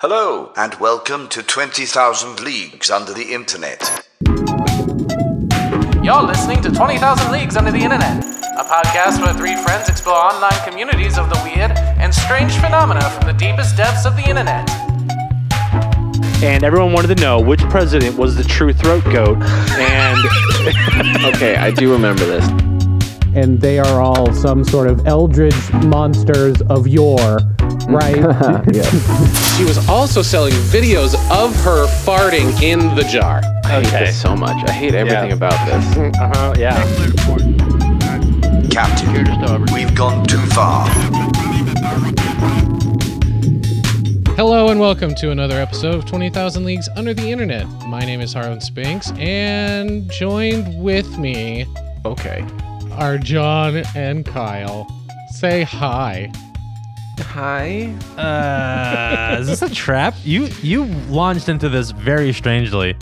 Hello, and welcome to 20,000 Leagues Under the Internet. You're listening to 20,000 Leagues Under the Internet, a podcast where three friends explore online communities of the weird and strange phenomena from the deepest depths of the Internet. and everyone wanted to know which president was the true throat goat. And Okay, I do remember this. and they are all some sort of eldritch monsters of yore, right? She was also selling videos of her farting in the jar. I hate this so much. I hate everything Yeah. about this. uh-huh, yeah, Captain, we've gone too far. Hello and welcome to another episode of 20,000 Leagues Under the Internet. My name is Harlan Spinks, and joined with me Okay. are John and Kyle. Say hi. Hi. Uh, is this a trap? You you launched into this very strangely.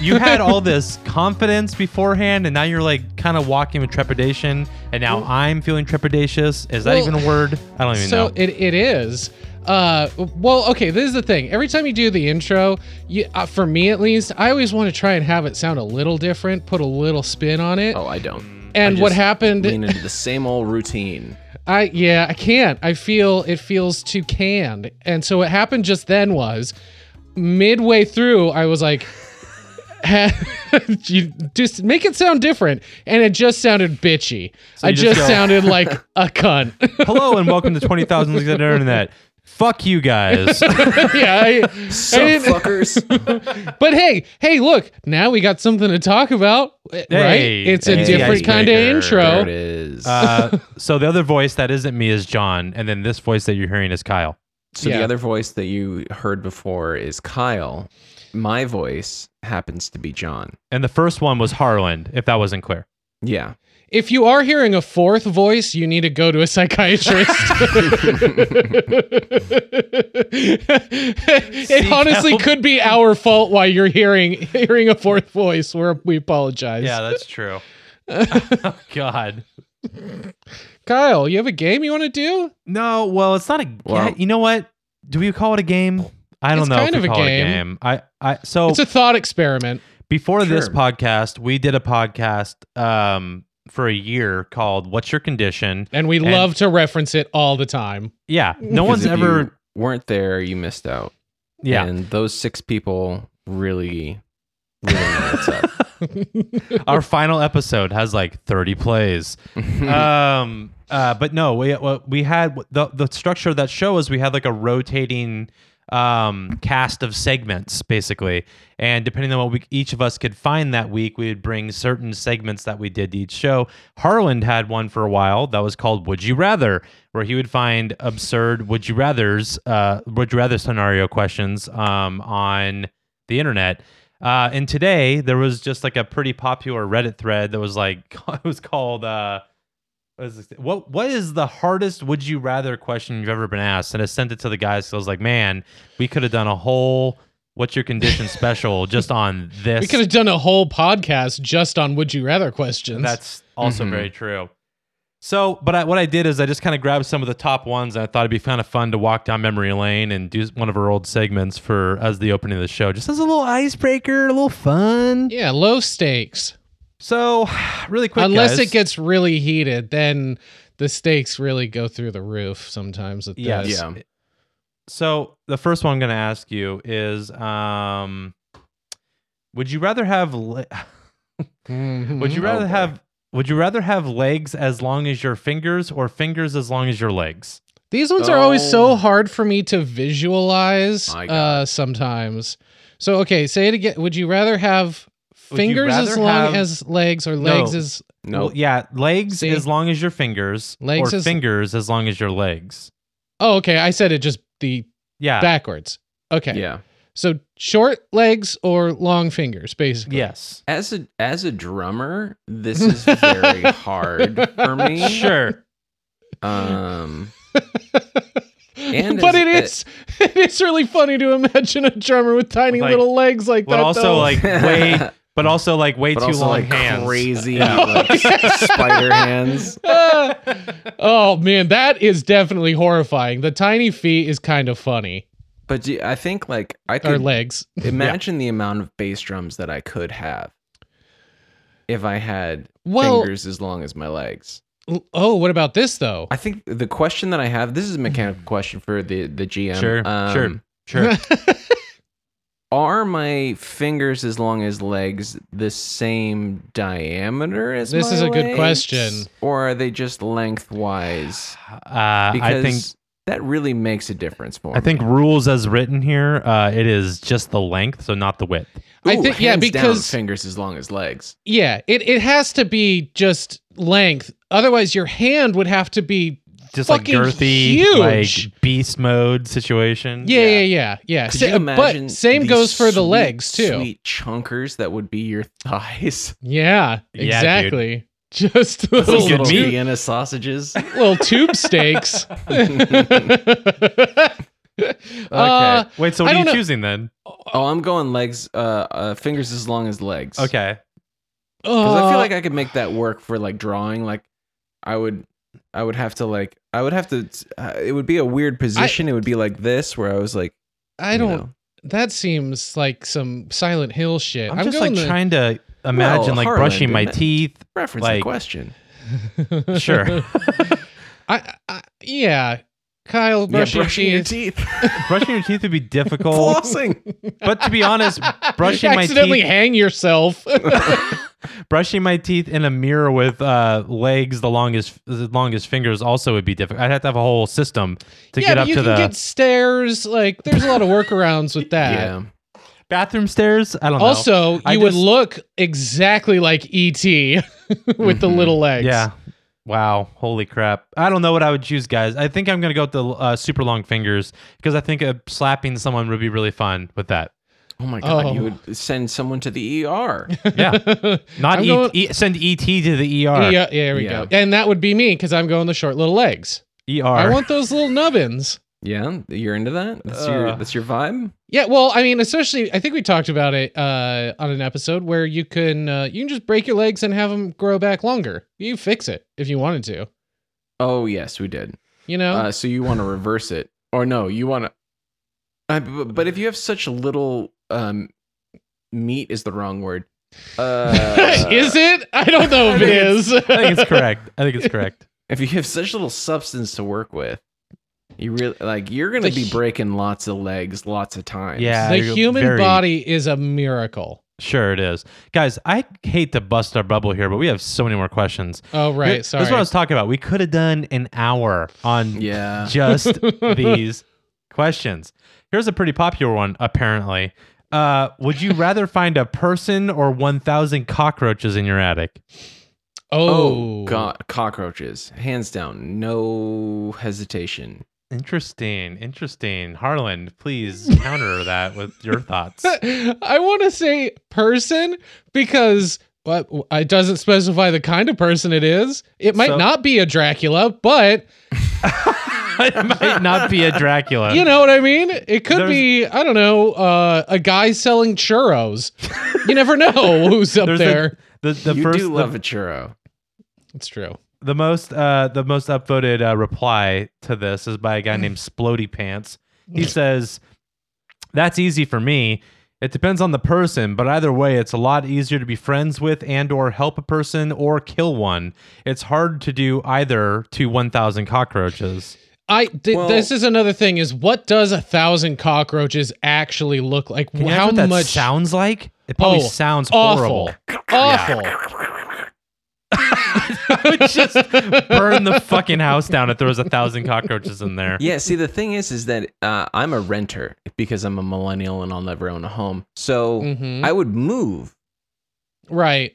You had all this confidence beforehand, and now you're like kind of walking with trepidation, and now I'm feeling trepidatious. Is that Well, even a word? I don't even know. so know. it, it is uh well okay this is the thing every time you do the intro you uh, for me at least i always want to try and have it sound a little different put a little spin on it Oh, I don't. and I what just happened Lean into the same old routine. I yeah i can't. I feel it feels too canned. And so what happened just then was midway through i was like you just make it sound different. And it just sounded bitchy. I just, just sounded like a cunt. Hello and welcome to twenty thousand leagues on the internet. Fuck you guys. yeah I, Sup, I fuckers? But hey, hey, look, now we got something to talk about, right? Hey, it's a hey, different kind of intro. there it intro. uh, so the other voice that isn't me is John, and then this voice that you're hearing is Kyle. so yeah. the other voice that you heard before is Kyle. My voice happens to be John. And the first one was Harland, if that wasn't clear. Yeah. If you are hearing a fourth voice, you need to go to a psychiatrist. it Seek honestly help. could be our fault why you're hearing hearing a fourth voice. Where we apologize. Yeah, that's true. oh, God. Kyle, you have a game you want to do? No, well, it's not a. Well- yeah, you know what? Do we call it a game? I don't It's know. kind if we of a call game. It a game. I, I. So It's a thought experiment. before this podcast, we did a podcast um for a year called "What's Your Condition." And we And- love to reference it all the time. Yeah, no one's if ever. you weren't there. You missed out. yeah, And those six people really, really know what's up. our final episode has like 30 plays. um, uh, but no, we we had the the structure of that show is we had like a rotating um cast of segments basically. And depending on what we each of us could find that week we would bring certain segments that we did to each show. Harland had one for a while that was called would you rather where he would find absurd would you rathers uh would you rather scenario questions um on the internet. Uh, and today there was just like a pretty popular Reddit thread that was like it was called uh, what is, what what is the hardest would you rather question you've ever been asked? And I sent it to the guys. So I was like, man, we could have done a whole what's your condition special just on this. We could have done a whole podcast just on would you rather questions. That's also Mhm. very true. So, but I, what I did is I just kind of grabbed some of the top ones, and I thought it'd be kind of fun to walk down memory lane and do one of our old segments for as the opening of the show, just as a little icebreaker, a little fun. yeah, low stakes. So, really quick, Unless guys. it gets really heated, then the stakes really go through the roof sometimes with Yes. this. Yeah. So the first one I'm going to ask you is, um, would you rather have? Le- Mhm. would you Oh, rather boy. have? Would you rather have legs as long as your fingers or fingers as long as your legs? These ones are always so Oh. hard for me to visualize uh, sometimes. So, okay, say it again. Would you rather have Would you fingers as long have- as legs or legs No. as. No. Well, yeah, legs See? as long as your fingers, Legs or as- fingers as long as your legs. Oh, okay. I said it just the Yeah. backwards. Okay. Yeah. So, short legs or long fingers, basically. Yes. As a as a drummer, this is very hard for me. Sure. Um. And but as- it is it is really funny to imagine a drummer with tiny Like- little legs like But that. also though. like way, but also like way but too also long like hands. crazy like, spider hands. oh man, that is definitely horrifying. The tiny feet is kind of funny. But do, I think like I or could legs. imagine the amount of bass drums that I could have if I had Well- fingers as long as my legs. Oh, what about this though? I think the question that I have this is a mechanical question for the the GM. Sure, Um, sure. Are my fingers as long as legs the same diameter as This is a good question. Or are they just lengthwise? Uh, Because I think that really makes a difference for I think rules as written here, uh, it is just the length, so not the width. I Ooh, think- yeah, because- fingers as long as legs. yeah, it, it has to be just length. Otherwise, your hand would have to be Just like girthy, huge. like beast mode situation. yeah, yeah, yeah, yeah. Could Sa- you imagine? but same goes for the sweet, legs too. Sweet chunkers that would be your thighs. Yeah, Yeah, dude. exactly. Just Those little, good little meat. Vienna sausages. little tube steaks. Okay. Uh, Wait, so what are you know- choosing then? Oh, I'm going legs. Uh, uh, fingers as long as legs. Okay. Because I uh, feel like I could make that work for like drawing. Like, I would, I would have to like, I would have to. Uh, it would be a weird position. it would be like this, where I was like, I don't. know. That seems like some Silent Hill shit. I'm, I'm, just like going the- trying to imagine like Harlan, brushing my teeth. reference Like- the question. Sure. I, I yeah, Kyle, brush yeah, brushing your teeth. teeth, brushing your teeth would be difficult. flossing. but to be honest, brushing my teeth. accidentally hang yourself. brushing my teeth in a mirror with uh, legs the longest, the longest fingers also would be difficult. I'd have to have a whole system to yeah, get up to the get stairs. Like, there's a lot of workarounds with that. Yeah. bathroom stairs. I don't know. Also, I you would just- look exactly like ET with the Mhm. little legs. Yeah. Wow. Holy crap. I don't know what I would choose, guys. I think I'm going to go with the uh, super long fingers because I think uh, slapping someone would be really fun with that. Oh my god, you Oh. would send someone to the ER. Yeah. Not e- going- e- send ET to the ER. Yeah, yeah, there we Yeah. go. And that would be me because I'm going the short little legs. ER. I want those little nubbins. Yeah, you're into that. That's your Uh. that's your vibe. Yeah, well, I mean, especially I think we talked about it uh, on an episode where you can uh, you can just break your legs and have them grow back longer. You fix it if you wanted to. Oh yes, we did. You know, Uh, so you want to reverse it, or no? You want to. But, but if you have such little um, meat is the wrong word. Uh, is it? I don't know if it is. I think it's correct. I think it's correct. If you have such little substance to work with, you really like you're gonna The be breaking lots of legs lots of times. Yeah. the human very- body is a miracle. Sure, it is. Guys, I hate to bust our bubble here, but we have so many more questions. Oh right, This sorry. is what I was talking about. We could have done an hour on Yeah. just these questions. Here's a pretty popular one, apparently. Uh, would you rather find a person or 1,000 cockroaches in your attic? oh, Oh god, cockroaches, hands down, no hesitation. Interesting. Interesting. Harlan, please counter that with your thoughts. I want to say person because what it doesn't specify the kind of person it is. It might So- not be a Dracula, but it might not be a Dracula. you know what I mean. It could There's- be I don't know uh, a guy selling churros. you never know who's up there. the, the, the you first do the- love a churro. it's true. The most uh the most upvoted uh, reply to this is by a guy named Splody Pants. He says, "That's easy for me. It depends on the person, but either way, it's a lot easier to be friends with and or help a person or kill one. It's hard to do either to 1,000 cockroaches. I th- Well- this is another thing is what does a thousand cockroaches actually look like? Can How imagine what that much sounds like? It probably Oh, sounds awful. horrible. awful. I would just burn the fucking house down if there was a thousand cockroaches in there. Yeah, see, the thing is, is that uh, I'm a renter because I'm a millennial and I'll never own a home. So Mhm. I would move. Right.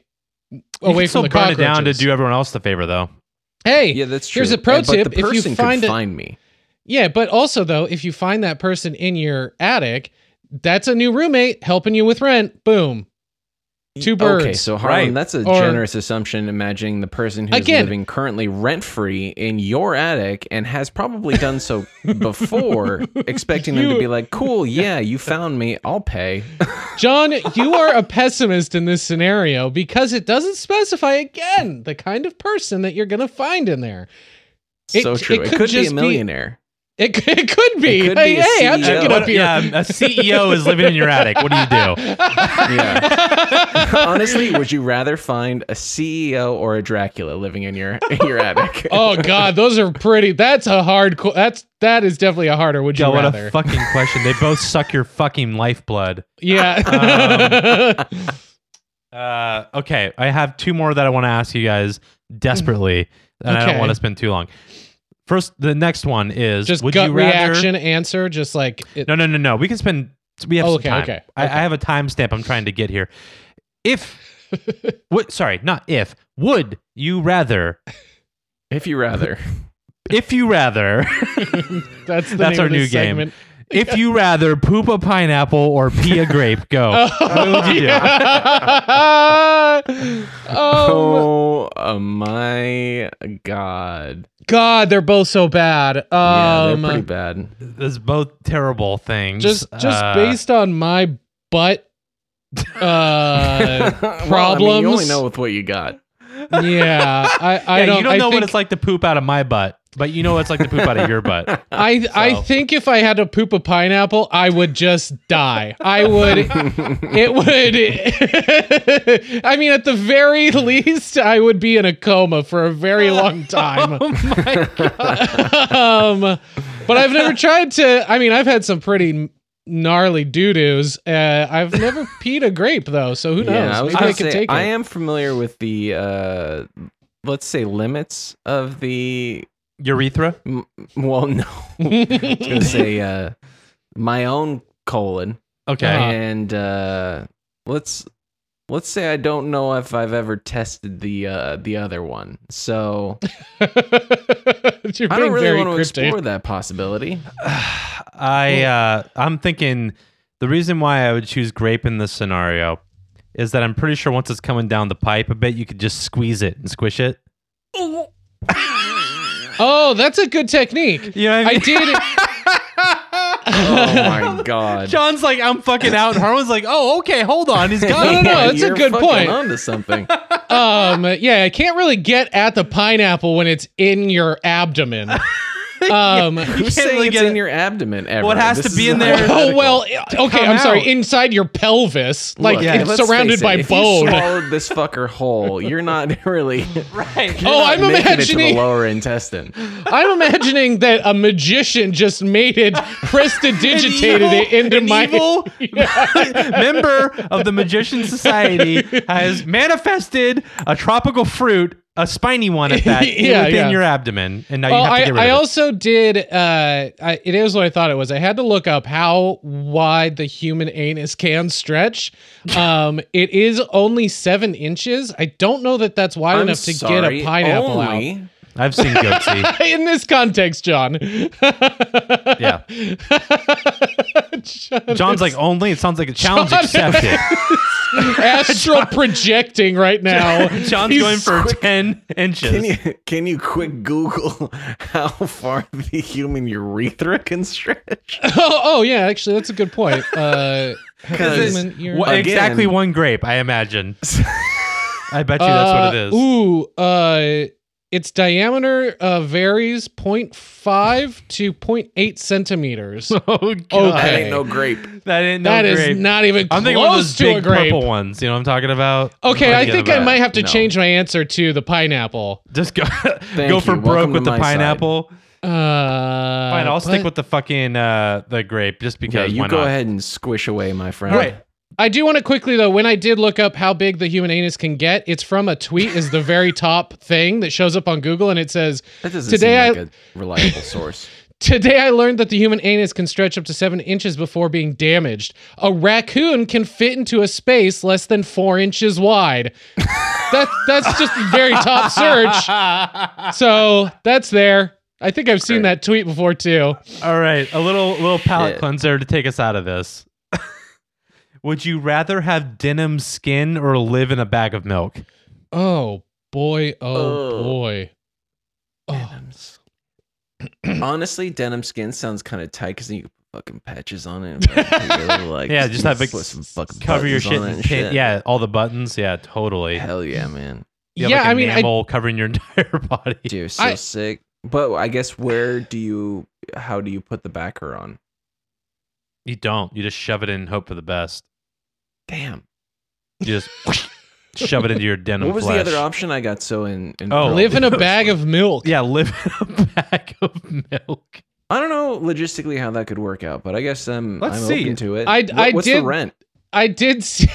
You Away can still from the burn it down to do everyone else the favor, though. Hey, Yeah, that's true. Here's a pro And- tip, But the if you person find could it- find me. Yeah, but also though, if you find that person in your attic, that's a new roommate helping you with rent. Boom. Two birds. Okay, so Harlan, Right. that's a Or- generous assumption. Imagining the person who's Again- living currently rent free in your attic and has probably done so before, expecting them to be like, "Cool, yeah, you found me, I'll pay." John, you are a pessimist in this scenario because it doesn't specify again the kind of person that you're going to find in there. It- so true. it It, could could be just a be- millionaire. It, it could be. It could hey, be a hey, how'd you CEO. up here? yeah, a CEO is living in your attic. What do you do? Yeah. Honestly, would you rather find a CEO or a Dracula living in your in your attic? oh God, those are pretty. That's a hard. qu- That's that is definitely a harder. Would you Yo, what rather? a fucking question. They both suck your fucking lifeblood. yeah. Uh, okay, I have two more that I want to ask you guys desperately, and I don't want to spend too long. First, the next one is: just Would gut you rather? reaction answer. Just like it, No, no, no, no. We can spend. We have Oh, some okay, time. okay, I, I okay. have a timestamp. I'm trying to get here. If, what? Sorry, not if. Would you rather? If you rather. If you rather, that's the That's name our of new this game. segment. If you rather poop a pineapple or pee a grape, go. what would you do? um, Oh, uh, my god. God, they're both so bad. Yeah, Um, they're pretty bad. There's both terrible things. just just Uh, based on my butt uh Well, I mean, you only know with what you got. yeah, I I yeah, don't you don't I know think, what it's like to poop out of my butt, but you know it's like the poop out of your butt. I I think if I had to poop a pineapple, I would just die. I would. it would. I mean, at the very least, I would be in a coma for a very long time. Oh my god. um, but I've never tried to. I mean, I've had some pretty gnarly doo doos. Uh, I've never peed a grape though, so who knows? Yeah, I was Maybe I can say, take it. I am familiar with the uh let's say limits of the Urethra? m- well no. I was gonna say uh my own colon. Okay. And uh let's let's say I don't know if I've ever tested the uh the other one. So I don't really very want to cryptic. explore that possibility. I uh I'm thinking the reason why I would choose grape in this scenario is that I'm pretty sure once it's coming down the pipe a bit, you could just squeeze it and squish it. Oh, that's a good technique. You know what I I mean? did. Oh my god. John's like, I'm fucking out. And Harlan's like, oh, okay, hold on. He's got No, no, no, that's a You're good fucking point. Onto something. Um, yeah, I can't really get at the pineapple when it's in your abdomen. Um, Who's can't saying really it's get in your abdomen ever? What has This to be in there? oh well, okay. Come I'm sorry. out. Inside your pelvis, like Look, it's surrounded by it, if bone. You swallowed this fucker whole. You're not really. Right. You're Oh, not I'm making it to imagining- the lower intestine. I'm imagining that a magician just made it, prestidigitated it into an my. evil member of the Magician Society has manifested a tropical fruit, a spiny one at that, Yeah, within yeah. your abdomen, and now Well, you have to I, get rid I of it. I also did. Uh, I, it is what I thought it was. I had to look up how wide the human anus can stretch. Um, it is only seven inches. I don't know that that's wide I'm enough to sorry, get a pineapple only, I've seen goatse. In this context, John. yeah. John's like only. It sounds like a challenge John- accepted. astral projecting right now. John's He's going for ten inches. Can you can you quick Google how far the human urethra can stretch? Oh, oh yeah, actually, that's a good point. Uh, Because human ear- Again- exactly one grape, I imagine. I bet you that's what it is. Uh, Ooh, uh, its diameter uh, varies 0.5 to 0.8 centimeters. Oh god. Okay. That ain't no grape. That ain't no That is grape. not even I'm close thinking one of those to big a grape. purple ones. You know what I'm talking about? Okay, I Forget think about I it. might have to No. change my answer to the pineapple. Just go go you. for broke Welcome with to the my side. pineapple. Uh, Fine, I'll stick with the fucking uh the grape just Yeah, because you why go not? ahead and squish away, my friend. All right. I do want to quickly though. When I did look up how big the human anus can get, it's from a tweet. Is the very top thing that shows up on Google, and it says, That doesn't Today seem I- like a reliable source. Today I learned that the human anus can stretch up to seven inches before being damaged. A raccoon can fit into a space less than four inches wide. that that's just the very top search. So that's there. I think I've seen that tweet before too. All right, a little little palate Yeah. cleanser to take us out of this. Would you rather have denim skin or live in a bag of milk? Oh boy, oh Oh. boy. Oh, Denims. Honestly, denim skin sounds kind of tight because you can put fucking patches on it. and fucking put your little, like, Yeah, just have put a- some fucking Cover your shit and and shit. Yeah, all the buttons. Yeah, totally. Hell yeah, man. You have yeah. like a I mean, I, covering your entire body. Dude, so I- sick. But I guess where do you? How do you put the backer on? You don't. You just shove it in and hope for the best. Damn. You just shove it into your denim What was flesh. the other option? I got so in. in Oh. Live in a bag of milk. Yeah, live in a bag of milk. I don't know logistically how that could work out, but I guess um, Let's I'm see. open to it. I- What- I what's did- the rent? I did. See,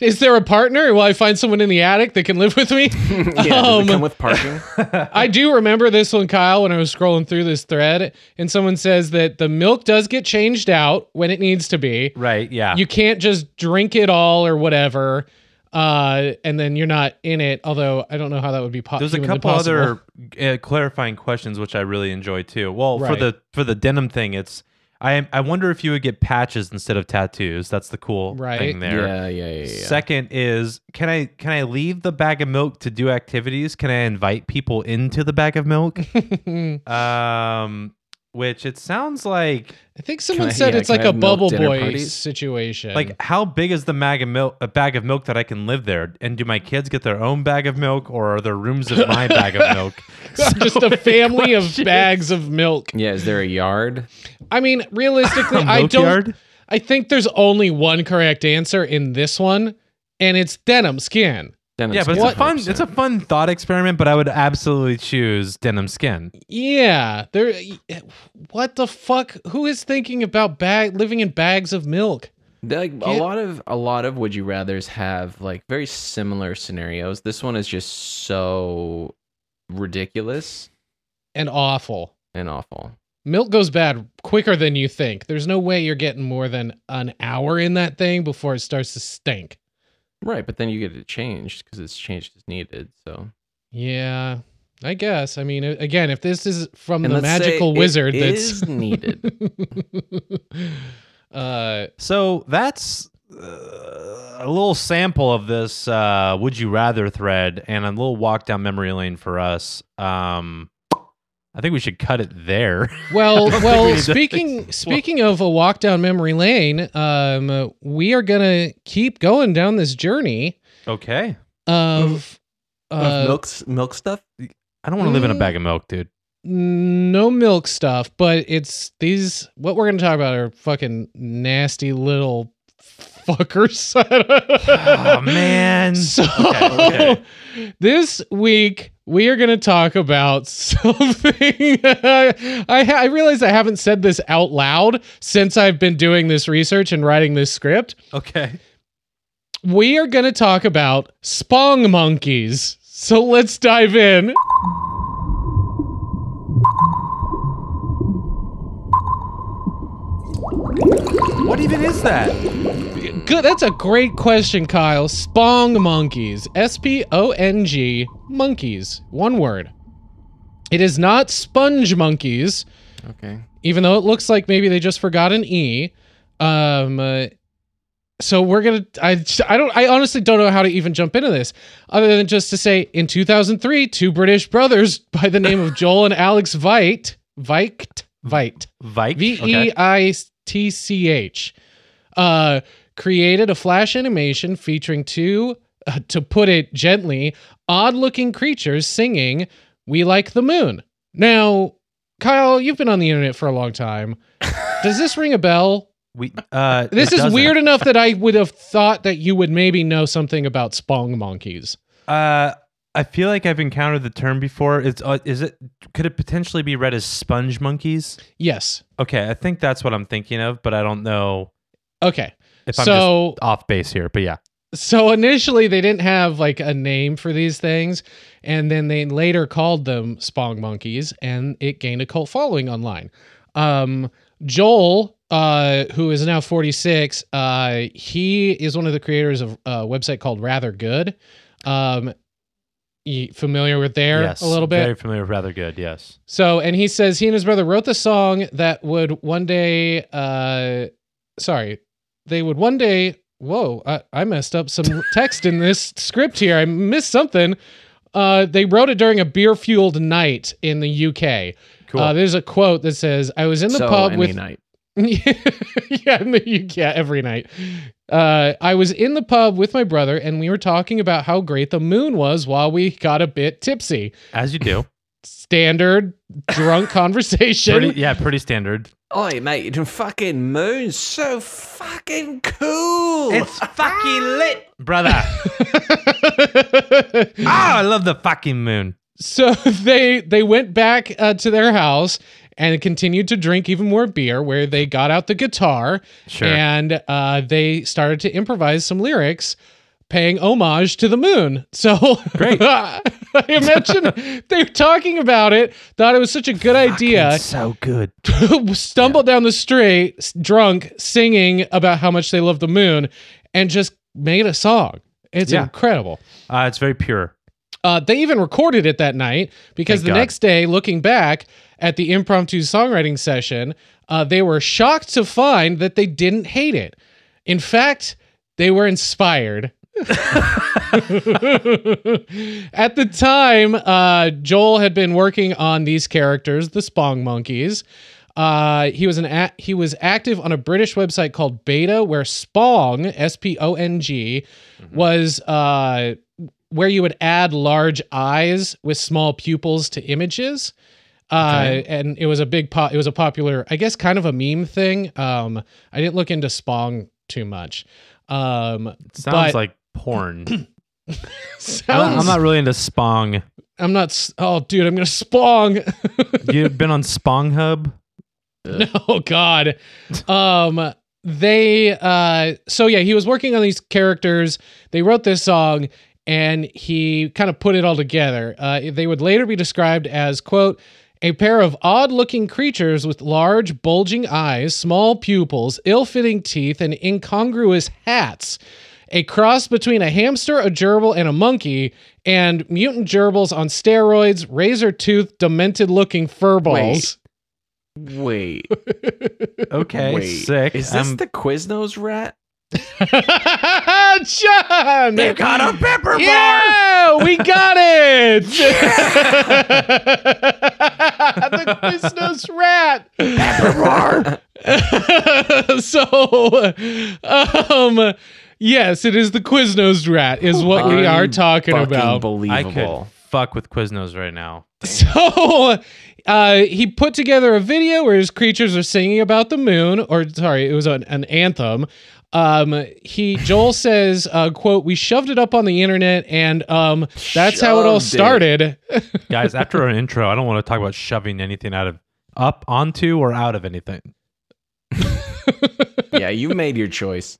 is there a partner? Will I find someone in the attic that can live with me? yeah, Um, come with parking? I do remember this one, Kyle, when I was scrolling through this thread, and someone says that the milk does get changed out when it needs to be. Right, yeah. You can't just drink it all or whatever, uh, and then you're not in it. Although I don't know how that would be po- There's a couple possible. other uh, clarifying questions which I really enjoy too. Well, for the for the denim thing, it's I I wonder if you would get patches instead of tattoos. That's the cool Right. thing there. Yeah, yeah, yeah, yeah. Second is can I can I leave the bag of milk to do activities? Can I invite people into the bag of milk? um, which it sounds like I think someone I- said yeah, it's like a bubble boy parties? situation. like how big is the bag of milk a bag of milk that I can live there? And do my kids get their own bag of milk or are there rooms of my bag of milk? just a oh many family of bags of milk. Yeah, is there a yard? I mean, realistically, I don't. yard? I think there's only one correct answer in this one, and it's denim skin. Then Yeah, but it's a fun 100%. it's a fun thought experiment, but I would absolutely choose denim skin. Yeah, there. What the fuck? Who is thinking about bag living in bags of milk? like a Get- lot of a lot of would you rather's have like very similar scenarios. This one is just so ridiculous And awful. and awful. Milk goes bad quicker than you think. There's no way you're getting more than an hour in that thing before it starts to stink. Right, but then you get it changed because it's changed as needed. So Yeah, I guess. I mean, again, if this is from And the let's say magical it wizard is that's needed. uh, So that's uh, a little sample of this uh, would you rather thread and a little walk down memory lane for us. Um, I think we should cut it there. Well, I we well. to Speaking speaking of a walk down memory lane, um, we are gonna keep going down this journey okay. of, uh, milk milk stuff. I don't want to live in a Mm. bag of milk, dude. no milk stuff, but it's these. What we're gonna talk about are fucking nasty little fuckers. Oh man. So Okay, this week we are going to talk about something. I ha- I realize I haven't said this out loud since I've been doing this research and writing this script. Okay. We are going to talk about spong monkeys. So let's dive in. What even is that? Good. That's a great question, Kyle. Spong monkeys. S P O N G monkeys. One word. It is not sponge monkeys. Okay. even though it looks like maybe they just forgot an e. Um, uh, so we're gonna. I I don't. I honestly don't know how to even jump into this, other than just to say, in 2003, two British brothers by the name of Joel and Alex Veit, Veit, Veit, Vike. V E Okay. I T C H, uh, created a flash animation featuring two, uh, to put it gently, odd-looking creatures singing "We Like the Moon." Now, Kyle, you've been on the internet for a long time. Does this ring a bell? We uh This is doesn't. weird enough that I would have thought that you would maybe know something about spong monkeys. Uh I feel like I've encountered the term before. It's uh, is it could it potentially be read as sponge monkeys? Yes. Okay, I think that's what I'm thinking of, but I don't know Okay. if I'm just off base here. But yeah. So initially they didn't have like a name for these things and then they later called them spong monkeys and it gained a cult following online um joel uh who is now 46 uh he is one of the creators of a website called Rathergood um you familiar with there yes, a little bit Very familiar, with Rathergood. Yes. so, and he says he and his brother wrote the song that would one day, uh, sorry, they would one day, whoa, I, I messed up some text in this script here. I missed something. Uh, they wrote it during a beer fueled night in the UK. Cool. Uh, there's a quote that says, I was in the so pub with night. yeah, in the UK yeah, every night. Uh, I was in the pub with my brother, and we were talking about how great the moon was while we got a bit tipsy. As you do. standard drunk conversation. Pretty, yeah, pretty standard. Oi, mate, the fucking moon's so fucking cool. It's fucking lit, brother. Ah, I love the fucking moon. so they they went back uh, to their house and continued to drink even more beer where they got out the guitar Sure. and uh, they started to improvise some lyrics paying homage to the moon so Great. i imagine they were talking about it thought it was such a good idea so good. stumbled down the street drunk singing about how much they love the moon and just made a song it's Yeah. incredible Uh, it's very pure. uh, they even recorded it that night because Thank the God. next day, looking back at the impromptu songwriting session, uh, they were shocked to find that they didn't hate it. In fact, they were inspired. At the time, uh, Joel had been working on these characters, the Spong Monkeys. Uh, he was an a- he was active on a British website called B3ta, where Spong S P O N G was uh, where you would add large eyes with small pupils to images. Uh, and it was a big po- it was a popular, I guess, kind of a meme thing. Um, I didn't look into Spong too much. Um, It sounds But- like porn. I'm, sounds, I'm not really into Spong. I'm not. s- Oh, dude, I'm gonna Spong. You've been on Spong Hub? oh God. Um they uh so yeah, he was working on these characters. They wrote this song and he kind of put it all together. Uh they would later be described as quote a pair of odd-looking creatures with large, bulging eyes, small pupils, ill-fitting teeth, and incongruous hats. A cross between a hamster, a gerbil, and a monkey, and mutant gerbils on steroids, razor-toothed, demented-looking furballs. Wait, Okay, wait. sick. Is this I'm- the Quiznos rat? John! They got a pepper bar! Yeah, we got it. the Quiznos rat. Pepper bar! so, um, yes, it is the Quiznos rat. Is what we are talking Fucking about. I Believable. could fuck with Quiznos right now. So uh, he put together a video where his creatures are singing about the moon, or sorry, it was an, an anthem. Um, he Joel says, uh, "quote We shoved it up on the internet, and um, that's how it all Shoved it. started." Guys, after our intro, I don't want to talk about shoving anything out of up onto or out of anything. yeah, you made your choice.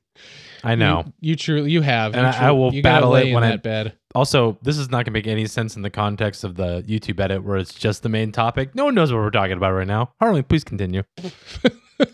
I know. you, you truly you have, And You I- will you battle it when I- that bed. Also, this is not going to make any sense in the context of the YouTube edit where it's just the main topic. No one knows what we're talking about right now. Harley, please continue.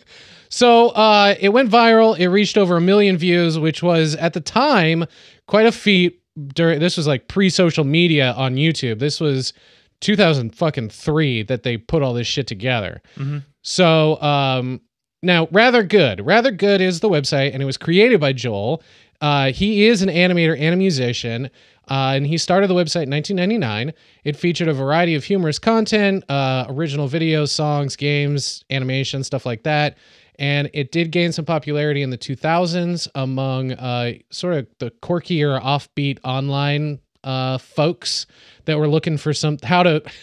So uh, it went viral. It reached over a million views, which was at the time quite a feat. During this was like pre-social media on YouTube. This was 2000 fucking three that they put all this shit together. Mhm. So um, now, Rathergood. Rather good is the website, and it was created by Joel. Uh, he is an animator and a musician. Uh, and he started the website in 1999. It featured a variety of humorous content, uh, original videos, songs, games, animation, stuff like that. And it did gain some popularity in the 2000s among uh, sort of the quirkier, offbeat online uh, folks that were looking for some how to.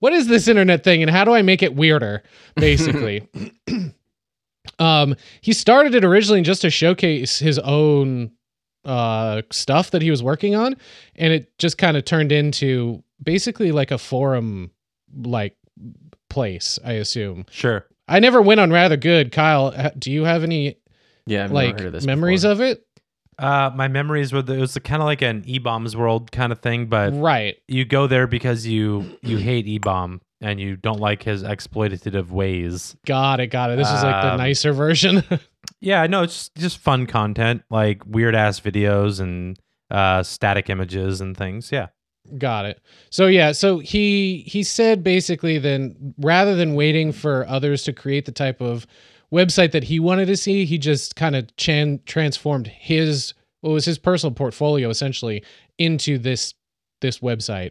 What is this internet thing, and how do I make it weirder? Basically, um, he started it originally just to showcase his own uh stuff that he was working on and it just kind of turned into basically like a forum like place i assume. Sure. i never went on Rathergood. Kyle do you have any Yeah, I've like heard of this memories before. of it? Uh, my memories were the, it was kind of like an eBaum's World kind of thing, but right. you go there because you you hate e-bomb and you don't like his exploitative ways. got it got it this is like the Um, nicer version Yeah, no, it's just, just fun content, like weird ass videos and uh, static images and things. Yeah. Got it. So yeah, so he he said basically then rather than waiting for others to create the type of website that he wanted to see, he just kind of chan- transformed his what was his personal portfolio essentially into this this website.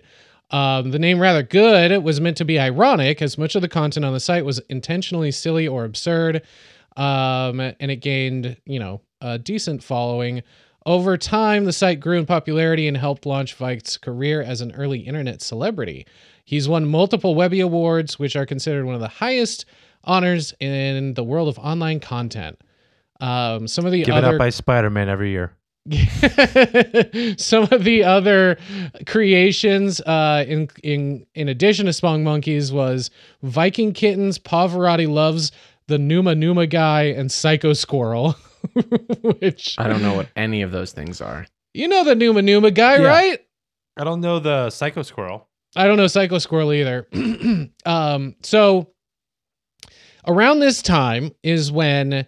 Um, the name Rathergood was meant to be ironic, as much of the content on the site was intentionally silly or absurd, um, and it gained you know a decent following. Over time, the site grew in popularity and helped launch Veight's career as an early internet celebrity. He's won multiple Webby Awards, which are considered one of the highest honors in the world of online content. Um, some of the Given other out by Spider Man every year. some of the other creations uh, in in in addition to Spong Monkeys was Viking Kittens, Pavarotti loves the Numa Numa guy, and Psycho Squirrel. Which I don't know what any of those things are. you know the Numa Numa guy, Yeah. right? I don't know the Psycho Squirrel. I don't know Psycho Squirrel either. um, so around this time is when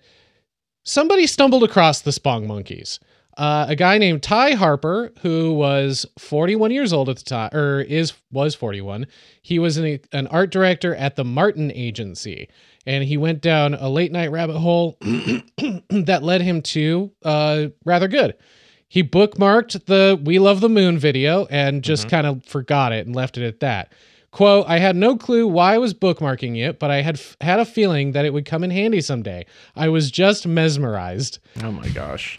somebody stumbled across the Spong Monkeys. Uh, a guy named Ty Harper, who was 41 years old at the time, or is was 41. He was an, an art director at the Martin Agency, and he went down a late night rabbit hole that led him to uh, Rathergood. He bookmarked the "We Love the Moon" video and just kind of forgot it and left it at that. Quote, I had no clue why I was bookmarking it, but I had f- had a feeling that it would come in handy someday. I was just mesmerized. Oh my gosh.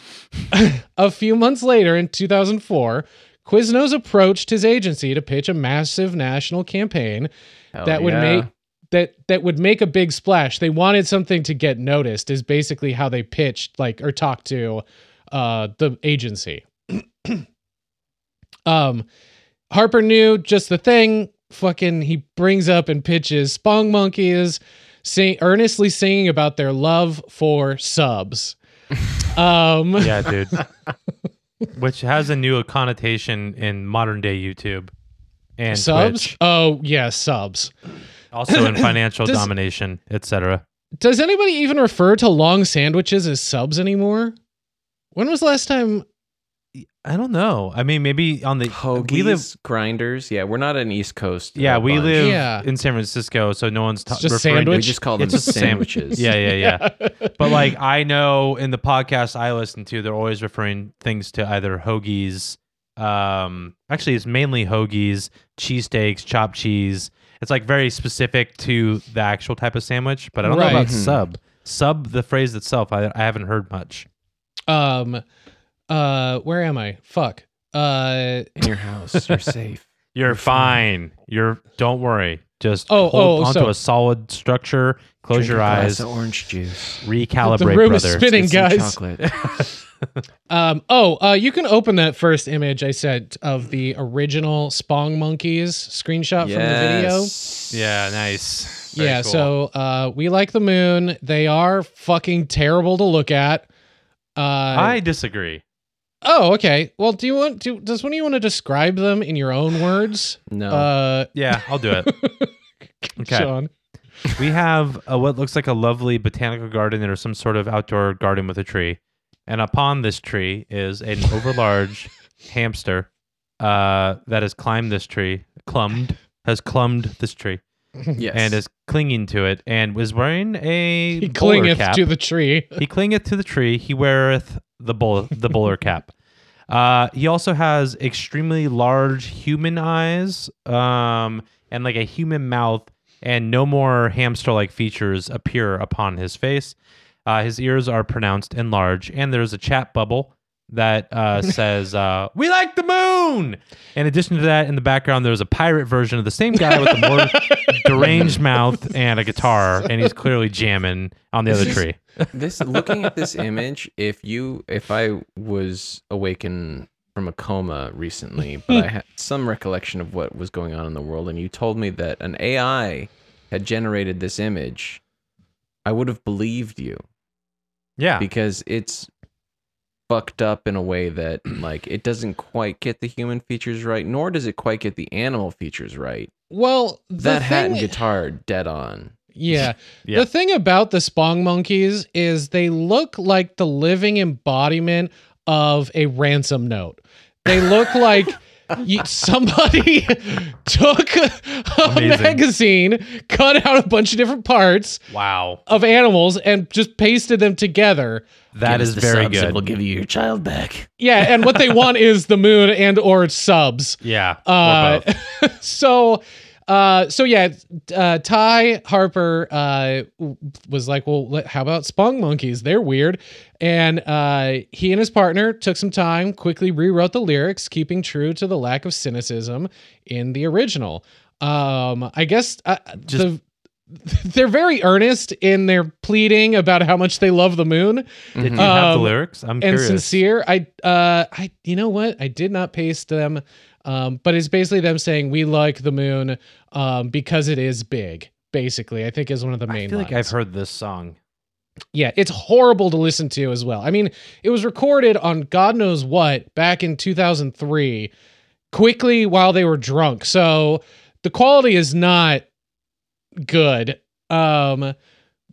A few months later, in 2004, Quiznos approached his agency to pitch a massive national campaign Hell that would yeah. make that that would make a big splash. They wanted something to get noticed. Is basically how they pitched, like or talked to uh, the agency. um, Harper knew just the thing. Fucking, he brings up and pitches Spong Monkeys, sing earnestly singing about their love for subs. um, Yeah, dude. Which has a new connotation in modern day YouTube and subs. Twitch. Oh yeah, subs. Also in financial Does- domination, etc. Does anybody even refer to long sandwiches as subs anymore? When was the last time? I don't know. I mean, maybe on the Hoagies, we live. grinders. Yeah, we're not an East Coast. uh, Yeah, we bunch. live Yeah. in San Francisco, so no one's ta- It's just referring to- We just call them It's just sandwiches. Yeah, yeah, yeah. but like I know in the podcast I listen to, they're always referring things to either hoagies. Um, actually, it's mainly hoagies, cheesesteaks, chopped cheese. It's like very specific to the actual type of sandwich. But I don't know Right. about Mhm. sub. Sub, the phrase itself, I, I haven't heard much. Um, uh, where am I? Fuck. Uh, In your house, you're safe. You're fine. You're. Don't worry. Just Oh, hold oh, onto so- a solid structure. Close Drink your a glass eyes. of orange juice. Recalibrate, The room is brother. spinning. Get some guys. Chocolate. um. Oh, uh, you can open that first image I sent of the original Spong Monkeys screenshot from the video. Yes. Yeah, nice. Very yeah. cool. So, uh, we like the moon. They are fucking terrible to look at. Uh, I disagree. Oh, okay. Well, do you want do does one of you want to describe them in your own words? No. Uh, Yeah, I'll do it. Okay. Sean. we have a, what looks like a lovely botanical garden or some sort of outdoor garden with a tree. And upon this tree is an overlarge hamster uh, that has climbed this tree, clumbed, has clumbed this tree, yes. and is clinging to it, and was wearing a He clingeth cap. to the tree. he clingeth to the tree. He weareth the bull the bowler cap. Uh, he also has extremely large human eyes, um, and like a human mouth, and no more hamster-like features appear upon his face. Uh, his ears are pronounced and large, and there's a chat bubble that uh, says uh, "We like the moon." In addition to that, in the background, there's a pirate version of the same guy with a more deranged mouth and a guitar, and he's clearly jamming on the other This is- tree. this looking at this image, if you if I was awakened from a coma recently, but I had some recollection of what was going on in the world, and you told me that an AI had generated this image, I would have believed you Yeah. because it's fucked up in a way that like it doesn't quite get the human features right, nor does it quite get the animal features right. Well, the That hat and guitar are dead on. Yeah. Yeah. The thing about the Spong monkeys is they look like the living embodiment of a ransom note. They look like you, somebody took a Amazing. magazine, cut out a bunch of different parts wow. of animals, and just pasted them together. That Give is very subs and good. We'll give you your child back. Yeah, and what they want is the moon and or subs. yeah. or Uh, both. so, uh, so yeah, uh, Ty Harper uh, was like, "Well, how about Spong Monkeys? They're weird." And uh, he and his partner took some time, quickly rewrote the lyrics, keeping true to the lack of cynicism in the original. Um, I guess uh, Just- the, they're very earnest in their pleading about how much they love the moon Did you have the Um, lyrics? I'm and curious. sincere. I uh I you know what? I did not paste them. Um, but it's basically them saying we like the moon um because it is big. Basically, I think is one of the main. I feel like I've heard this song. Yeah, it's horrible to listen to as well. I mean, it was recorded on God knows what back in 2003, quickly while they were drunk. So the quality is not good. Um,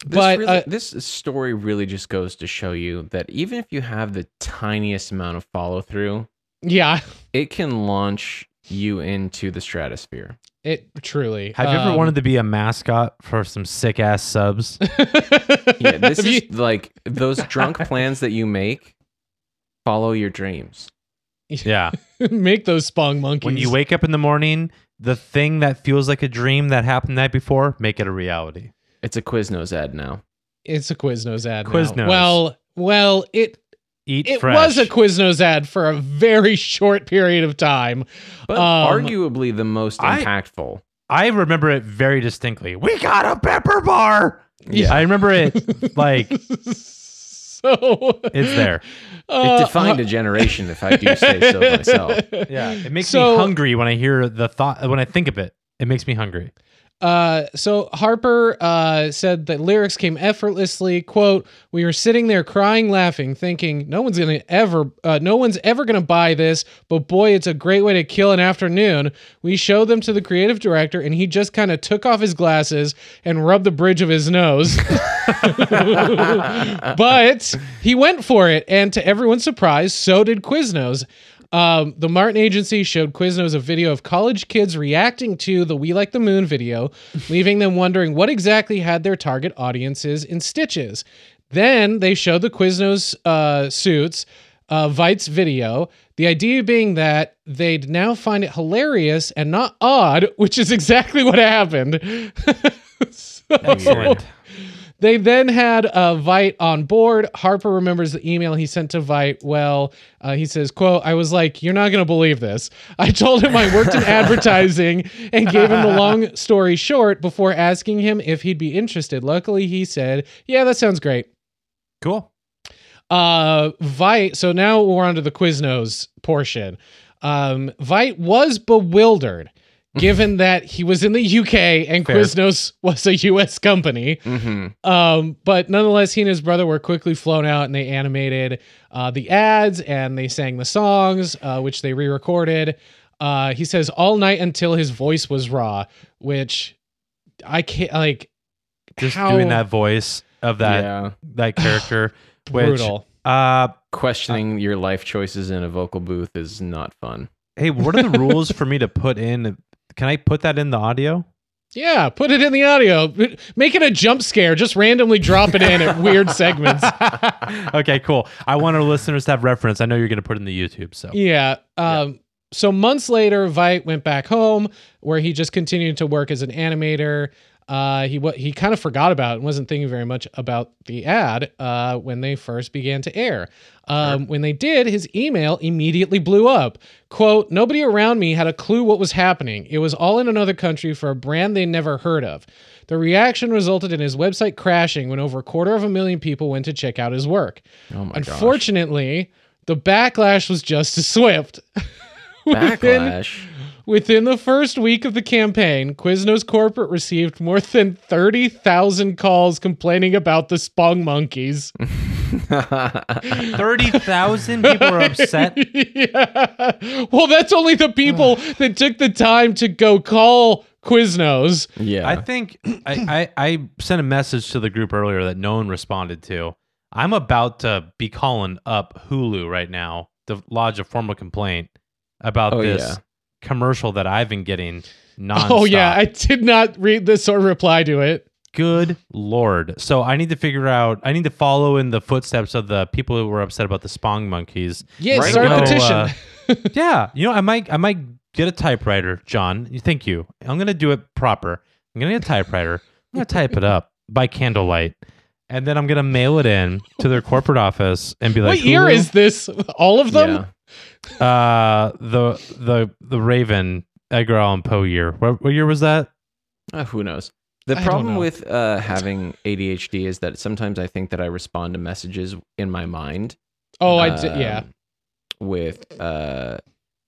This, but really, uh, this story really just goes to show you that even if you have the tiniest amount of follow through, yeah, it can launch you into the stratosphere. It truly. Have you ever um, wanted to be a mascot for some sick ass subs? Yeah, this Have is like those drunk plans that you make. Follow your dreams. yeah. make those spong monkeys. When you wake up in the morning, the thing that feels like a dream that happened the night before, make it a reality. It's a Quiznos ad now. it's a Quiznos ad. now. Quiznos. Well, well, it Eat it fresh. was a Quiznos ad for a very short period of time. But Um, arguably the most I- impactful. I remember it very distinctly. We got a pepper bar. Yeah. I remember it like so it's there. uh, it defined a generation, if I do say so myself. Yeah, it makes So- me hungry when I hear the thought. When I think of it, it makes me hungry. Uh, so Harper uh, said that lyrics came effortlessly. "Quote: We were sitting there crying, laughing, thinking no one's gonna ever, uh, no one's ever gonna buy this. But boy, it's a great way to kill an afternoon." We showed them to the creative director, and he just kind of took off his glasses and rubbed the bridge of his nose. but he went for it, and to everyone's surprise, so did Quiznos. Um, the Martin Agency showed Quiznos a video of college kids reacting to the "We Like the Moon" video, leaving them wondering what exactly had their target audiences in stitches. Then they showed the Quiznos uh, suits, uh, Vite's video. The idea being that they'd now find it hilarious and not odd, which is exactly what happened. So- Excellent. They then had uh, Vite on board. Harper remembers the email he sent to Vite. Well, uh, he says, "quote I was like, you're not going to believe this. I told him I worked in advertising and gave him the long story short before asking him if he'd be interested. Luckily, he said, yeah, that sounds great." Cool. Uh, Vite. So now we're on to the Quiznos portion. Um, Vite was bewildered. Given that he was in the UK and Fair. Quiznos was a US company, hmm um, but nonetheless, he and his brother were quickly flown out and they animated uh, the ads and they sang the songs, uh, which they re recorded. Uh, he says all night until his voice was raw, which I can't like. Just how doing that voice of that yeah. that character. which, brutal. Uh, Questioning your life choices in a vocal booth is not fun. hey, what are the rules for me to put in? Can I put that in the audio? Yeah, put it in the audio. Make it a jump scare. Just randomly drop it in at weird segments. okay, cool. I want our listeners to have reference. I know you're going to put it in the YouTube. So Yeah. Um, So months later, Vite went back home where he just continued to work as an animator. Uh, he wa he kind of forgot about and wasn't thinking very much about the ad uh, when they first began to air. Um, When they did, his email immediately blew up. "Quote: Nobody around me had a clue what was happening. It was all in another country for a brand they never heard of. The reaction resulted in his website crashing when over a quarter of a million people went to check out his work. Oh my gosh. Unfortunately, the backlash was just as swift. Backlash. Within the first week of the campaign, Quiznos Corporate received more than 30,000 calls complaining about the Spong monkeys. thirty thousand people are upset. yeah. Well, that's only the people that took the time to go call Quiznos. yeah. I think I, I I sent a message to the group earlier that no one responded to. I'm about to be calling up Hulu right now to lodge a formal complaint about Oh, this yeah. Commercial that I've been getting nonstop. Oh, yeah. I did not read this or reply to it. Good lord. So I need to figure out. I need to follow in the footsteps of the people who were upset about the Spong monkeys. Yeah, Right start a petition. uh, yeah, you know, I might, I might get a typewriter, John. Thank you. I'm gonna do it proper. I'm gonna get a typewriter. I'm gonna type it up by candlelight, and then I'm gonna mail it in to their corporate office and be like, what year is this? All of them? Yeah. uh the the the Raven Edgar Allan Poe year. What, what year was that? Uh, who knows? The I problem know. with uh, having ADHD is that sometimes I think that I respond to messages in my mind. Oh, I did. um, Yeah. With uh,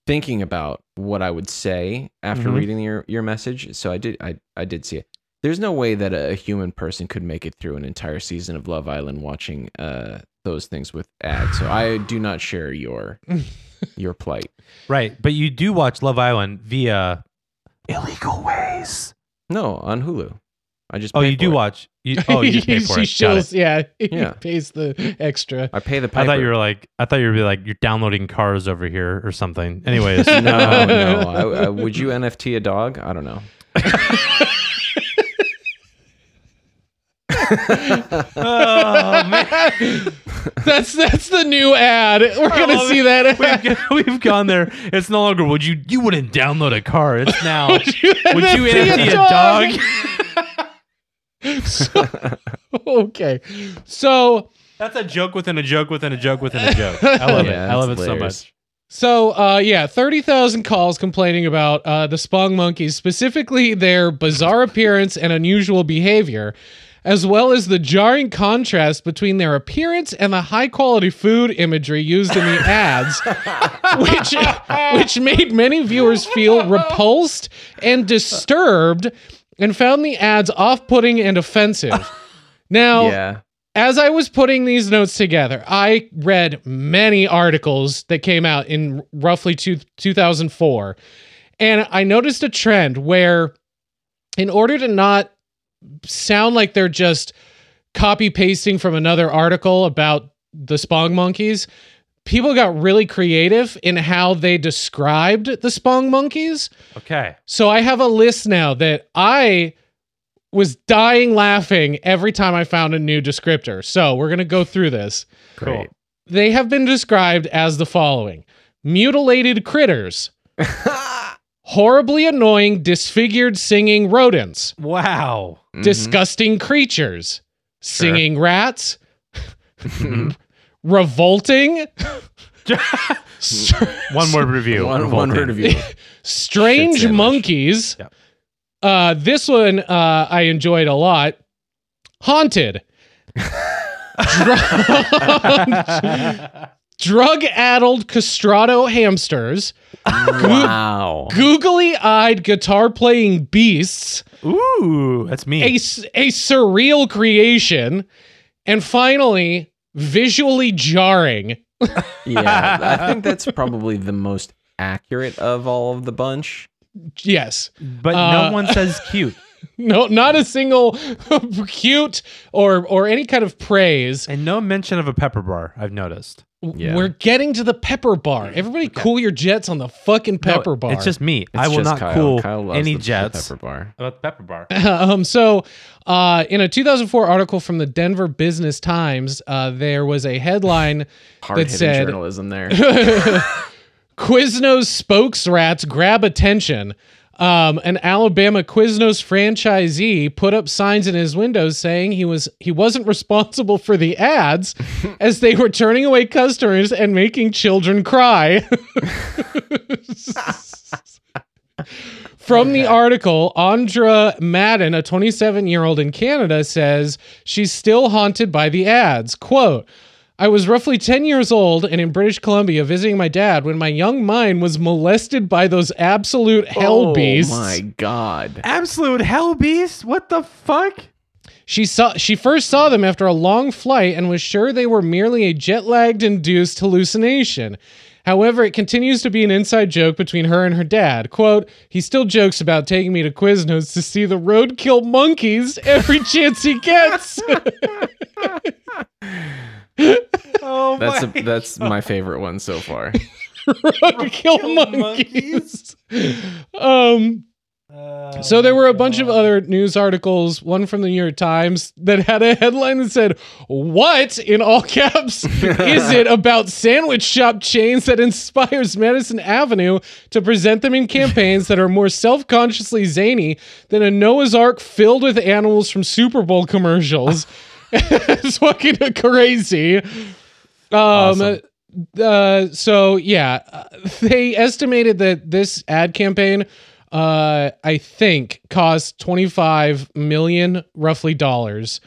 thinking about what I would say after Mm-hmm. Mhm. reading your your message. So I did I I did see it. There's no way that a human person could make it through an entire season of Love Island watching uh, those things with ads. So I do not share your your plight. Right, but you do watch Love Island via illegal ways. No, on Hulu. I just Oh, pay you do it. watch. You, oh, you just pay for he it. Got shows- it. yeah, he Yeah. pays the extra. I pay the I thought you were like. I thought you were like you're downloading cars over here or something. Anyways, no, no. I, I, would you NFT a dog? I don't know. oh man, That's that's the new ad. We're gonna love see it. that. we've, we've gone there. It's no longer would you you wouldn't download a car. It's now would you, NFT NFT a dog? So- okay, so That's a joke within a joke within a joke within a joke. I love Yeah, it. I love it that's so much. So, uh, yeah, 30,000 calls complaining about uh, the Spong monkeys, specifically their bizarre appearance and unusual behavior, as well as the jarring contrast between their appearance and the high quality food imagery used in the ads, which, which made many viewers feel repulsed and disturbed and found the ads off putting and offensive. Now, Yeah. as I was putting these notes together, I read many articles that came out in roughly two, 2004. And I noticed a trend where, in order to not sound like they're just copy pasting from another article about the Spong monkeys, people got really creative in how they described the Spong monkeys. Okay. So I have a list now that I was dying laughing every time I found a new descriptor. So we're going to go through this. Great. They have been described as the following mutilated critters, horribly annoying, disfigured singing rodents, Wow. Mhm. disgusting creatures, singing rats, revolting, One word review. One, one word review. strange monkeys. Yep. Uh, this one uh, I enjoyed a lot. Haunted. Drug addled castrato hamsters, wow. googly eyed guitar playing beasts, Ooh, that's me. A surreal creation, and finally, visually jarring. Yeah, I think that's probably the most accurate of all of the bunch. Yes. but uh, no one says cute. No, not a single cute or or any kind of praise. And no mention of a pepper bar, I've noticed. Yeah. We're getting to the pepper bar. Everybody cool your jets on the fucking pepper No, bar. It's just me. It's I will not Kyle. cool Kyle any the- the jets pepper bar. about the pepper bar. um so uh in a 2004 article from the Denver Business Times, uh there was a headline Hard hitting said- journalism there. Quiznos spokes rats grab attention. Um, an Alabama Quiznos franchisee put up signs in his windows saying he was he wasn't responsible for the ads as they were turning away customers and making children cry. From the article, Andra Madden, a 27 year old in Canada, says she's still haunted by the ads. Quote, I was roughly 10 years old and in British Columbia visiting my dad when my young mind was molested by those absolute hell oh beasts. Oh my god. Absolute hell beast? What the fuck? She saw she first saw them after a long flight and was sure they were merely a jet-lagged induced hallucination. However, it continues to be an inside joke between her and her dad. Quote, he still jokes about taking me to Quiznos to see the roadkill monkeys every chance he gets. Oh Oh That's a, that's my favorite one so far. roadkill monkeys. um so there were a bunch of other news articles, one from the New York Times that had a headline that said, "What in all caps is it about sandwich shop chains that inspires Madison Avenue to present them in campaigns that are more self-consciously zany than a Noah's Ark filled with animals from Super Bowl commercials?" it's fucking crazy. Um Awesome. uh, so yeah, uh, they estimated that this ad campaign, uh, I think, cost twenty five million roughly dollars.